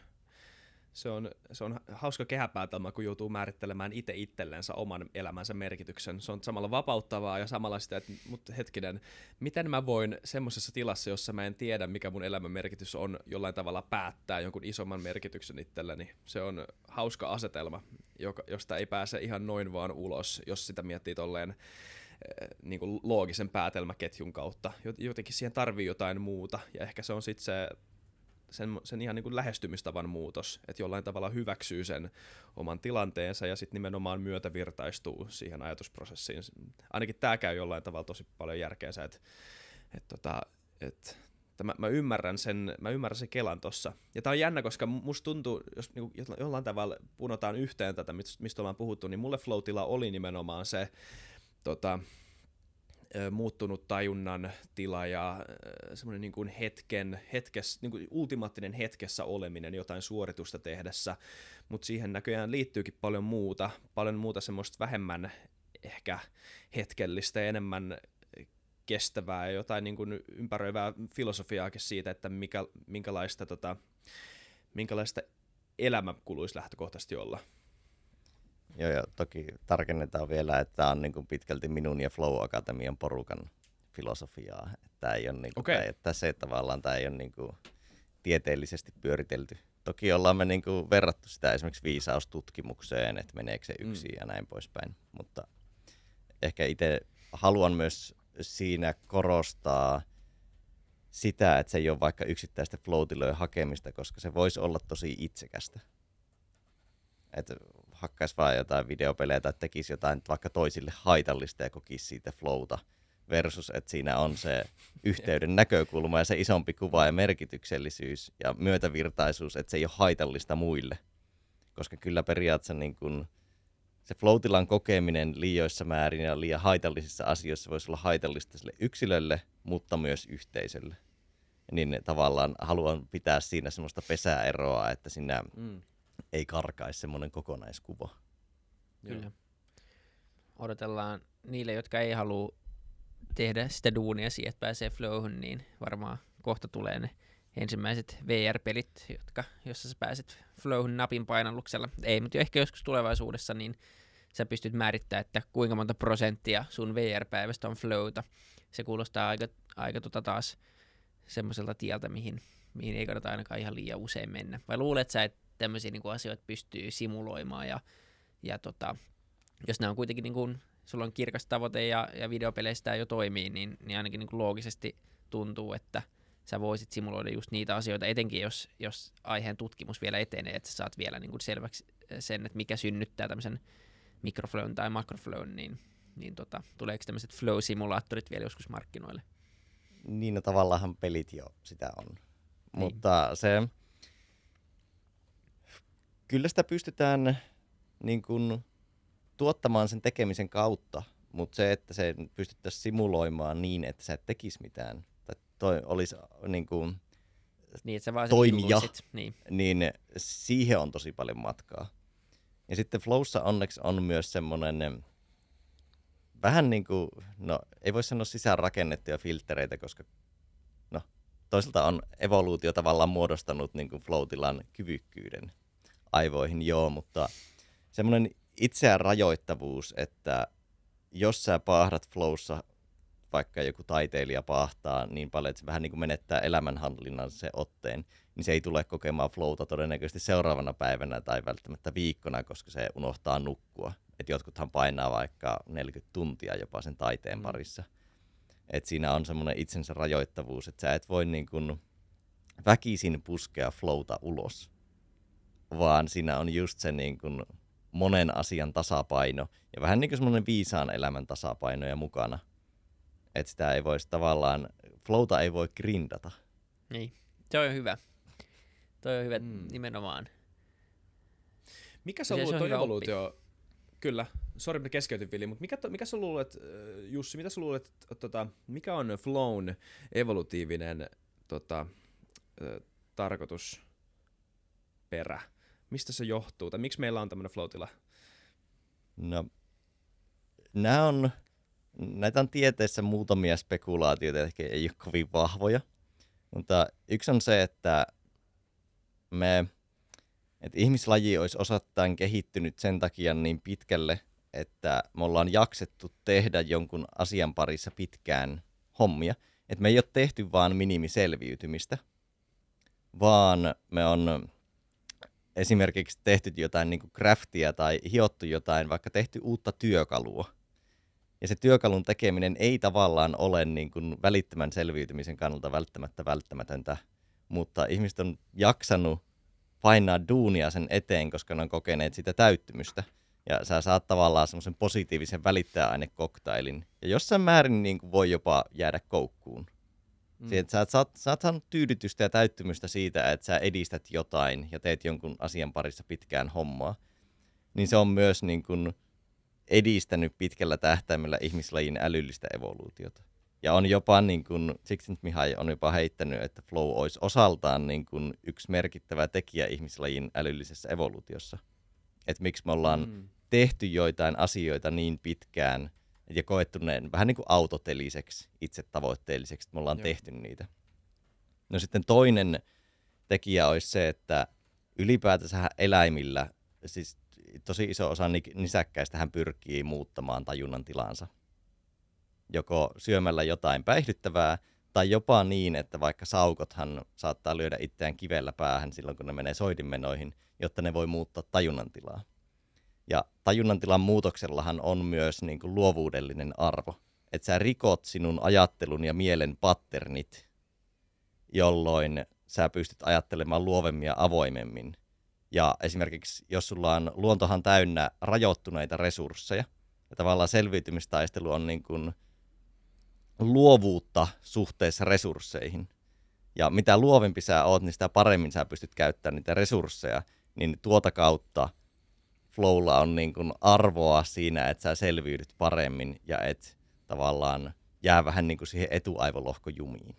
Se on, se on hauska kehäpäätelmä, kun joutuu määrittelemään itse itsellensä oman elämänsä merkityksen. Se on samalla vapauttavaa ja samalla sitä, että mutta hetkinen, miten mä voin semmoisessa tilassa, jossa mä en tiedä, mikä mun elämän merkitys on, jollain tavalla päättää jonkun isomman merkityksen itselleni. Se on hauska asetelma, joka, josta ei pääse ihan noin vaan ulos, jos sitä miettii tolleen eh, niin kuin loogisen päätelmäketjun kautta. Jotenkin siihen tarvii jotain muuta, ja ehkä se on sitten se sen, sen ihan niin kuin lähestymistavan muutos, että jollain tavalla hyväksyy sen oman tilanteensa ja sitten nimenomaan myötävirtaistuu siihen ajatusprosessiin. Ainakin tämä käy jollain tavalla tosi paljon järkeensä, että et tota, et, mä, mä, ymmärrän sen, mä ymmärrän sen kelan tossa. Ja tää on jännä, koska musta tuntuu, jos niinku jollain tavalla punotaan yhteen tätä, mistä ollaan puhuttu, niin mulle flow oli nimenomaan se tota, muuttunut tajunnan tila ja semmoinen niin kuin hetken, hetkes, niin kuin ultimaattinen hetkessä oleminen jotain suoritusta tehdessä, mutta siihen näköjään liittyykin paljon muuta, paljon muuta semmoista vähemmän ehkä hetkellistä ja enemmän kestävää ja jotain niin kuin ympäröivää filosofiaakin siitä, että mikä, minkälaista, tota, minkälaista elämä kuluisi lähtökohtaisesti olla. Joo, ja toki tarkennetaan vielä, että tämä on niin kuin pitkälti minun ja Flow Akatemian porukan filosofiaa. Tämä ei ole niin kuin, okay. tämä, että se tavallaan tämä ei ole niin kuin tieteellisesti pyöritelty. Toki ollaan me niin kuin verrattu sitä esimerkiksi viisaustutkimukseen, että meneekö se yksi mm. ja näin poispäin. Mutta ehkä itse haluan myös siinä korostaa sitä, että se ei ole vaikka yksittäistä flow hakemista, koska se voisi olla tosi itsekästä. Että hakkaisi vaan jotain videopelejä tai tekisi jotain vaikka toisille haitallista ja kokisi siitä flowta versus, että siinä on se yhteyden näkökulma ja se isompi kuva ja merkityksellisyys ja myötävirtaisuus, että se ei ole haitallista muille. Koska kyllä periaatteessa niin kun se floatilan kokeminen liioissa määrin ja liian haitallisissa asioissa voisi olla haitallista sille yksilölle, mutta myös yhteisölle. Niin tavallaan haluan pitää siinä semmoista pesäeroa, että siinä mm ei karkaisi semmoinen kokonaiskuva. Kyllä. Odotellaan niille, jotka ei halua tehdä sitä duunia siihen, että pääsee flowhun, niin varmaan kohta tulee ne ensimmäiset VR-pelit, jotka, jossa sä pääset flowhun napin painalluksella. Ei, mutta ehkä joskus tulevaisuudessa, niin sä pystyt määrittämään, että kuinka monta prosenttia sun VR-päivästä on flowta. Se kuulostaa aika, aika tota taas semmoiselta tieltä, mihin, mihin ei kannata ainakaan ihan liian usein mennä. Vai luulet sä, että tämmöisiä niin kuin asioita pystyy simuloimaan ja, ja tota, jos nämä on kuitenkin niin kuin, sulla on kirkas tavoite ja, ja videopeleistä jo toimii, niin, niin ainakin niin kuin loogisesti tuntuu, että sä voisit simuloida just niitä asioita, etenkin jos, jos aiheen tutkimus vielä etenee, että sä saat vielä niin kuin selväksi sen, että mikä synnyttää tämmöisen mikroflown tai makroflown, niin, niin tota, tuleeko tämmöiset flow-simulaattorit vielä joskus markkinoille? Niin, no tavallaan pelit jo sitä on. Niin. Mutta se, kyllä sitä pystytään niin kuin, tuottamaan sen tekemisen kautta, mutta se, että se pystyttäisiin simuloimaan niin, että sä et tekisi mitään, tai toi olisi niin kuin, niin, että sä vaan toimija, niin. niin siihen on tosi paljon matkaa. Ja sitten Flowssa onneksi on myös semmoinen vähän niin kuin, no ei voi sanoa sisäänrakennettuja filtreitä, koska no, toisaalta on evoluutio tavallaan muodostanut niin kuin flow kyvykkyyden aivoihin, joo, mutta semmoinen itseään rajoittavuus, että jos sä paahdat flowssa, vaikka joku taiteilija paahtaa niin paljon, että se vähän niin kuin menettää elämänhallinnan se otteen, niin se ei tule kokemaan flowta todennäköisesti seuraavana päivänä tai välttämättä viikkona, koska se unohtaa nukkua. Et jotkuthan painaa vaikka 40 tuntia jopa sen taiteen mm. parissa. Et siinä on semmoinen itsensä rajoittavuus, että sä et voi niin kuin väkisin puskea flowta ulos, vaan siinä on just se niin kuin monen asian tasapaino ja vähän niin kuin semmoinen viisaan elämän tasapaino ja mukana. Että sitä ei voisi tavallaan, flowta ei voi grindata. Niin, se on hyvä. Toi on hyvä mm. nimenomaan. Mikä se on ollut toi evoluutio? Oppi. Kyllä, sori että keskeytin Vili, mutta mikä, mikä sä luulet, äh, Jussi, mitä sä luulet, tota, mikä on flown evolutiivinen tota, äh, tarkoitus, perä? Mistä se johtuu, tai miksi meillä on tämmöinen flow-tila? No, nämä on, näitä on tieteessä muutamia spekulaatioita, ehkä ei ole kovin vahvoja, mutta yksi on se, että me, että ihmislaji olisi osattain kehittynyt sen takia niin pitkälle, että me ollaan jaksettu tehdä jonkun asian parissa pitkään hommia. Että me ei ole tehty vaan minimiselviytymistä, vaan me on esimerkiksi tehty jotain niin kuin craftia tai hiottu jotain, vaikka tehty uutta työkalua. Ja se työkalun tekeminen ei tavallaan ole niin kuin välittömän selviytymisen kannalta välttämättä välttämätöntä, mutta ihmiset on jaksanut painaa duunia sen eteen, koska ne on kokeneet sitä täyttymystä. Ja sä saat tavallaan semmoisen positiivisen välittäjäainekoktailin. Ja jossain määrin niin kuin voi jopa jäädä koukkuun. Mm. Siihen, sä, saat, oot saanut tyydytystä ja täyttymystä siitä, että sä edistät jotain ja teet jonkun asian parissa pitkään hommaa. Niin se on myös niin kuin edistänyt pitkällä tähtäimellä ihmislajin älyllistä evoluutiota. Ja on jopa, niin kuin, Mihai on jopa heittänyt, että flow olisi osaltaan niin kuin yksi merkittävä tekijä ihmislajin älyllisessä evoluutiossa. Että miksi me ollaan mm. tehty joitain asioita niin pitkään ja koettu ne vähän niin kuin autoteliseksi, itsetavoitteelliseksi, että me ollaan Joo. tehty niitä. No sitten toinen tekijä olisi se, että ylipäätänsä eläimillä, siis tosi iso osa nisäkkäistä hän pyrkii muuttamaan tajunnan tilansa joko syömällä jotain päihdyttävää tai jopa niin, että vaikka saukothan saattaa lyödä itseään kivellä päähän silloin, kun ne menee soidinmenoihin, jotta ne voi muuttaa tajunnan tilaa. Ja tajunnan tilan muutoksellahan on myös niin kuin luovuudellinen arvo. Että sä rikot sinun ajattelun ja mielen patternit, jolloin sä pystyt ajattelemaan luovemmin ja avoimemmin. Ja esimerkiksi jos sulla on luontohan täynnä rajoittuneita resursseja, ja tavallaan selviytymistaistelu on niin kuin luovuutta suhteessa resursseihin. Ja mitä luovempi sä oot, niin sitä paremmin sä pystyt käyttämään niitä resursseja. Niin tuota kautta flowlla on niin kuin arvoa siinä, että sä selviydyt paremmin ja et tavallaan jää vähän niin kuin siihen etuaivolohkojumiin.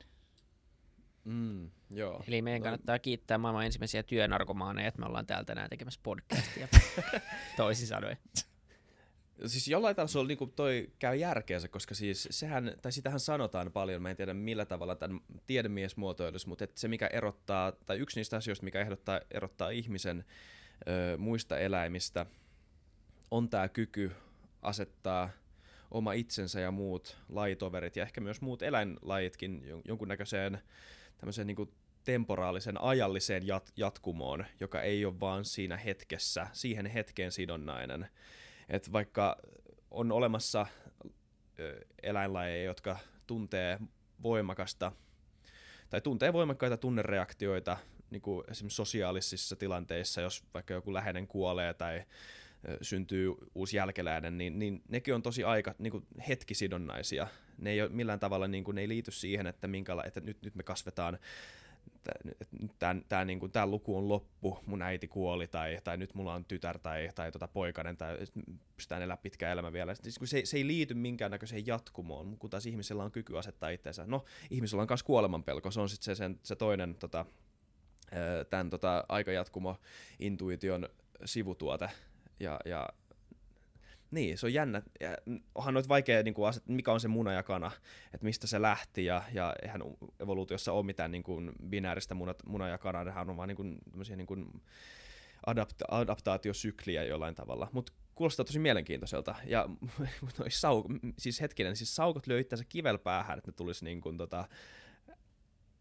Mm, joo. Eli meidän kannattaa kiittää maailman ensimmäisiä työnarkomaaneja, että me ollaan täällä tänään tekemässä podcastia, toisin sanoen siis jollain tasolla niin kuin toi käy järkeensä, koska siis sehän, tai sitähän sanotaan paljon, mä en tiedä millä tavalla tämän tiedemies muotoilisi, mutta se mikä erottaa, tai yksi niistä asioista, mikä ehdottaa, erottaa ihmisen ö, muista eläimistä, on tämä kyky asettaa oma itsensä ja muut lajitoverit ja ehkä myös muut eläinlajitkin jonkunnäköiseen tämmöiseen niin temporaalisen ajalliseen jat- jatkumoon, joka ei ole vaan siinä hetkessä, siihen hetkeen sidonnainen. Että vaikka on olemassa eläinlajeja, jotka tuntee voimakasta tai tuntee voimakkaita tunnereaktioita niin kuin esimerkiksi sosiaalisissa tilanteissa, jos vaikka joku läheinen kuolee tai syntyy uusi jälkeläinen, niin, niin nekin on tosi aika niin kuin hetkisidonnaisia. Ne ei ole millään tavalla niin kuin, ne ei liity siihen, että, minkäla- että nyt, nyt me kasvetaan tämä, niin kuin, tämä luku on loppu, mun äiti kuoli, tai, tai nyt mulla on tytär tai, tai tota poikainen, tai pystytään elämään pitkä elämä vielä. Siis, se, se ei liity minkäännäköiseen jatkumoon, kun taas ihmisellä on kyky asettaa itseensä. No, ihmisellä on myös kuolemanpelko, se on sitten se, se toinen tota, tämän tota, aikajatkumo-intuition sivutuote, ja, ja niin, se on jännä. Ja onhan nyt vaikea, niin kuin, aset, mikä on se muna ja kana, että mistä se lähti, ja, ja eihän evoluutiossa ole mitään niin kuin, binääristä munat, muna ja kana, nehän on vaan niin kuin, niin kuin, adapta- adaptaatiosykliä jollain tavalla. Mutta kuulostaa tosi mielenkiintoiselta. Ja sau- siis hetkinen, siis saukot lyö itseänsä kivel päähän, että ne tulisi niin kuin tota,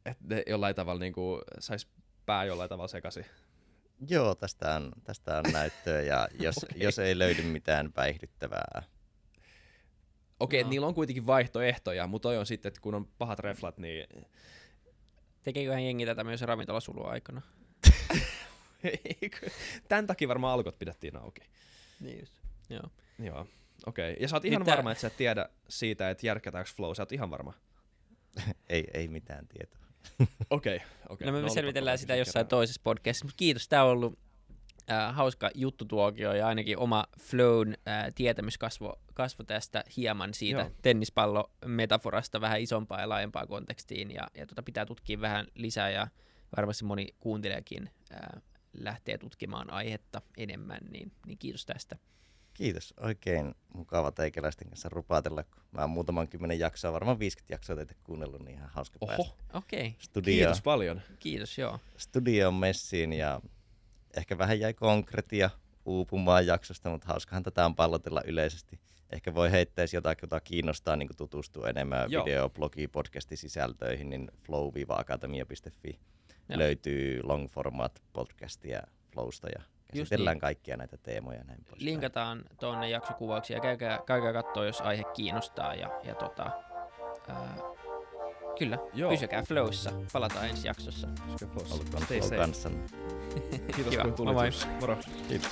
että ne jollain tavalla niin kuin sais pää jollain tavalla sekaisin. Joo, tästä on, tästä on näyttöä ja jos, okay. jos ei löydy mitään päihdyttävää. Okei, No. no. niillä on kuitenkin vaihtoehtoja, mutta toi on sitten, että kun on pahat reflat, niin Tekeeköhän jengi tätä myös ravintolasulua aikana? Tämän takia varmaan alkot pidettiin auki. Niin just. Joo. Joo, okei. Okay. Ja sä oot ihan Nyt tää- varma, että sä et tiedä siitä, että järkätäänkö flow. Sä oot ihan varma. ei, ei mitään tietoa. Okei, okay, okei. No me olipa selvitellään sitä kysymys jossain kerran. toisessa podcastissa, mutta kiitos. Tämä on ollut äh, hauska juttutuokio ja ainakin oma flown äh, tietämys kasvo, kasvo tästä hieman siitä Joo. tennispallo-metaforasta vähän isompaan ja laajempaan kontekstiin ja, ja tota pitää tutkia vähän lisää ja varmasti moni kuuntelijakin äh, lähtee tutkimaan aihetta enemmän, niin, niin kiitos tästä. Kiitos. Oikein mukava teikäläisten kanssa rupatella. kun Mä oon muutaman kymmenen jaksoa, varmaan 50 jaksoa teitä kuunnellut, niin ihan hauska Oho, päästä Okei, okay. studio, kiitos paljon. kiitos joo. studioon messiin ja ehkä vähän jäi konkretia uupumaan jaksosta, mutta hauskahan tätä on pallotella yleisesti. Ehkä voi heittää, jos jotakin, jota kiinnostaa niin tutustua enemmän Joo. video, blogi, podcastin sisältöihin, niin flow-akatemia.fi Joo. löytyy long format podcastia Flowsta ja käsitellään niin. kaikkia näitä teemoja ja näin pois. linkataan tuonne jaksokuvauksia ja käykää, käykää katsoa, jos aihe kiinnostaa. Ja, ja tota, ää, kyllä, Joo. Pysykää flowssa. Palataan ensi jaksossa. Olkoon Stay flow safe. kanssanne. Kiitos Kiva. kun tulit. Moi. Moro. Kiitos.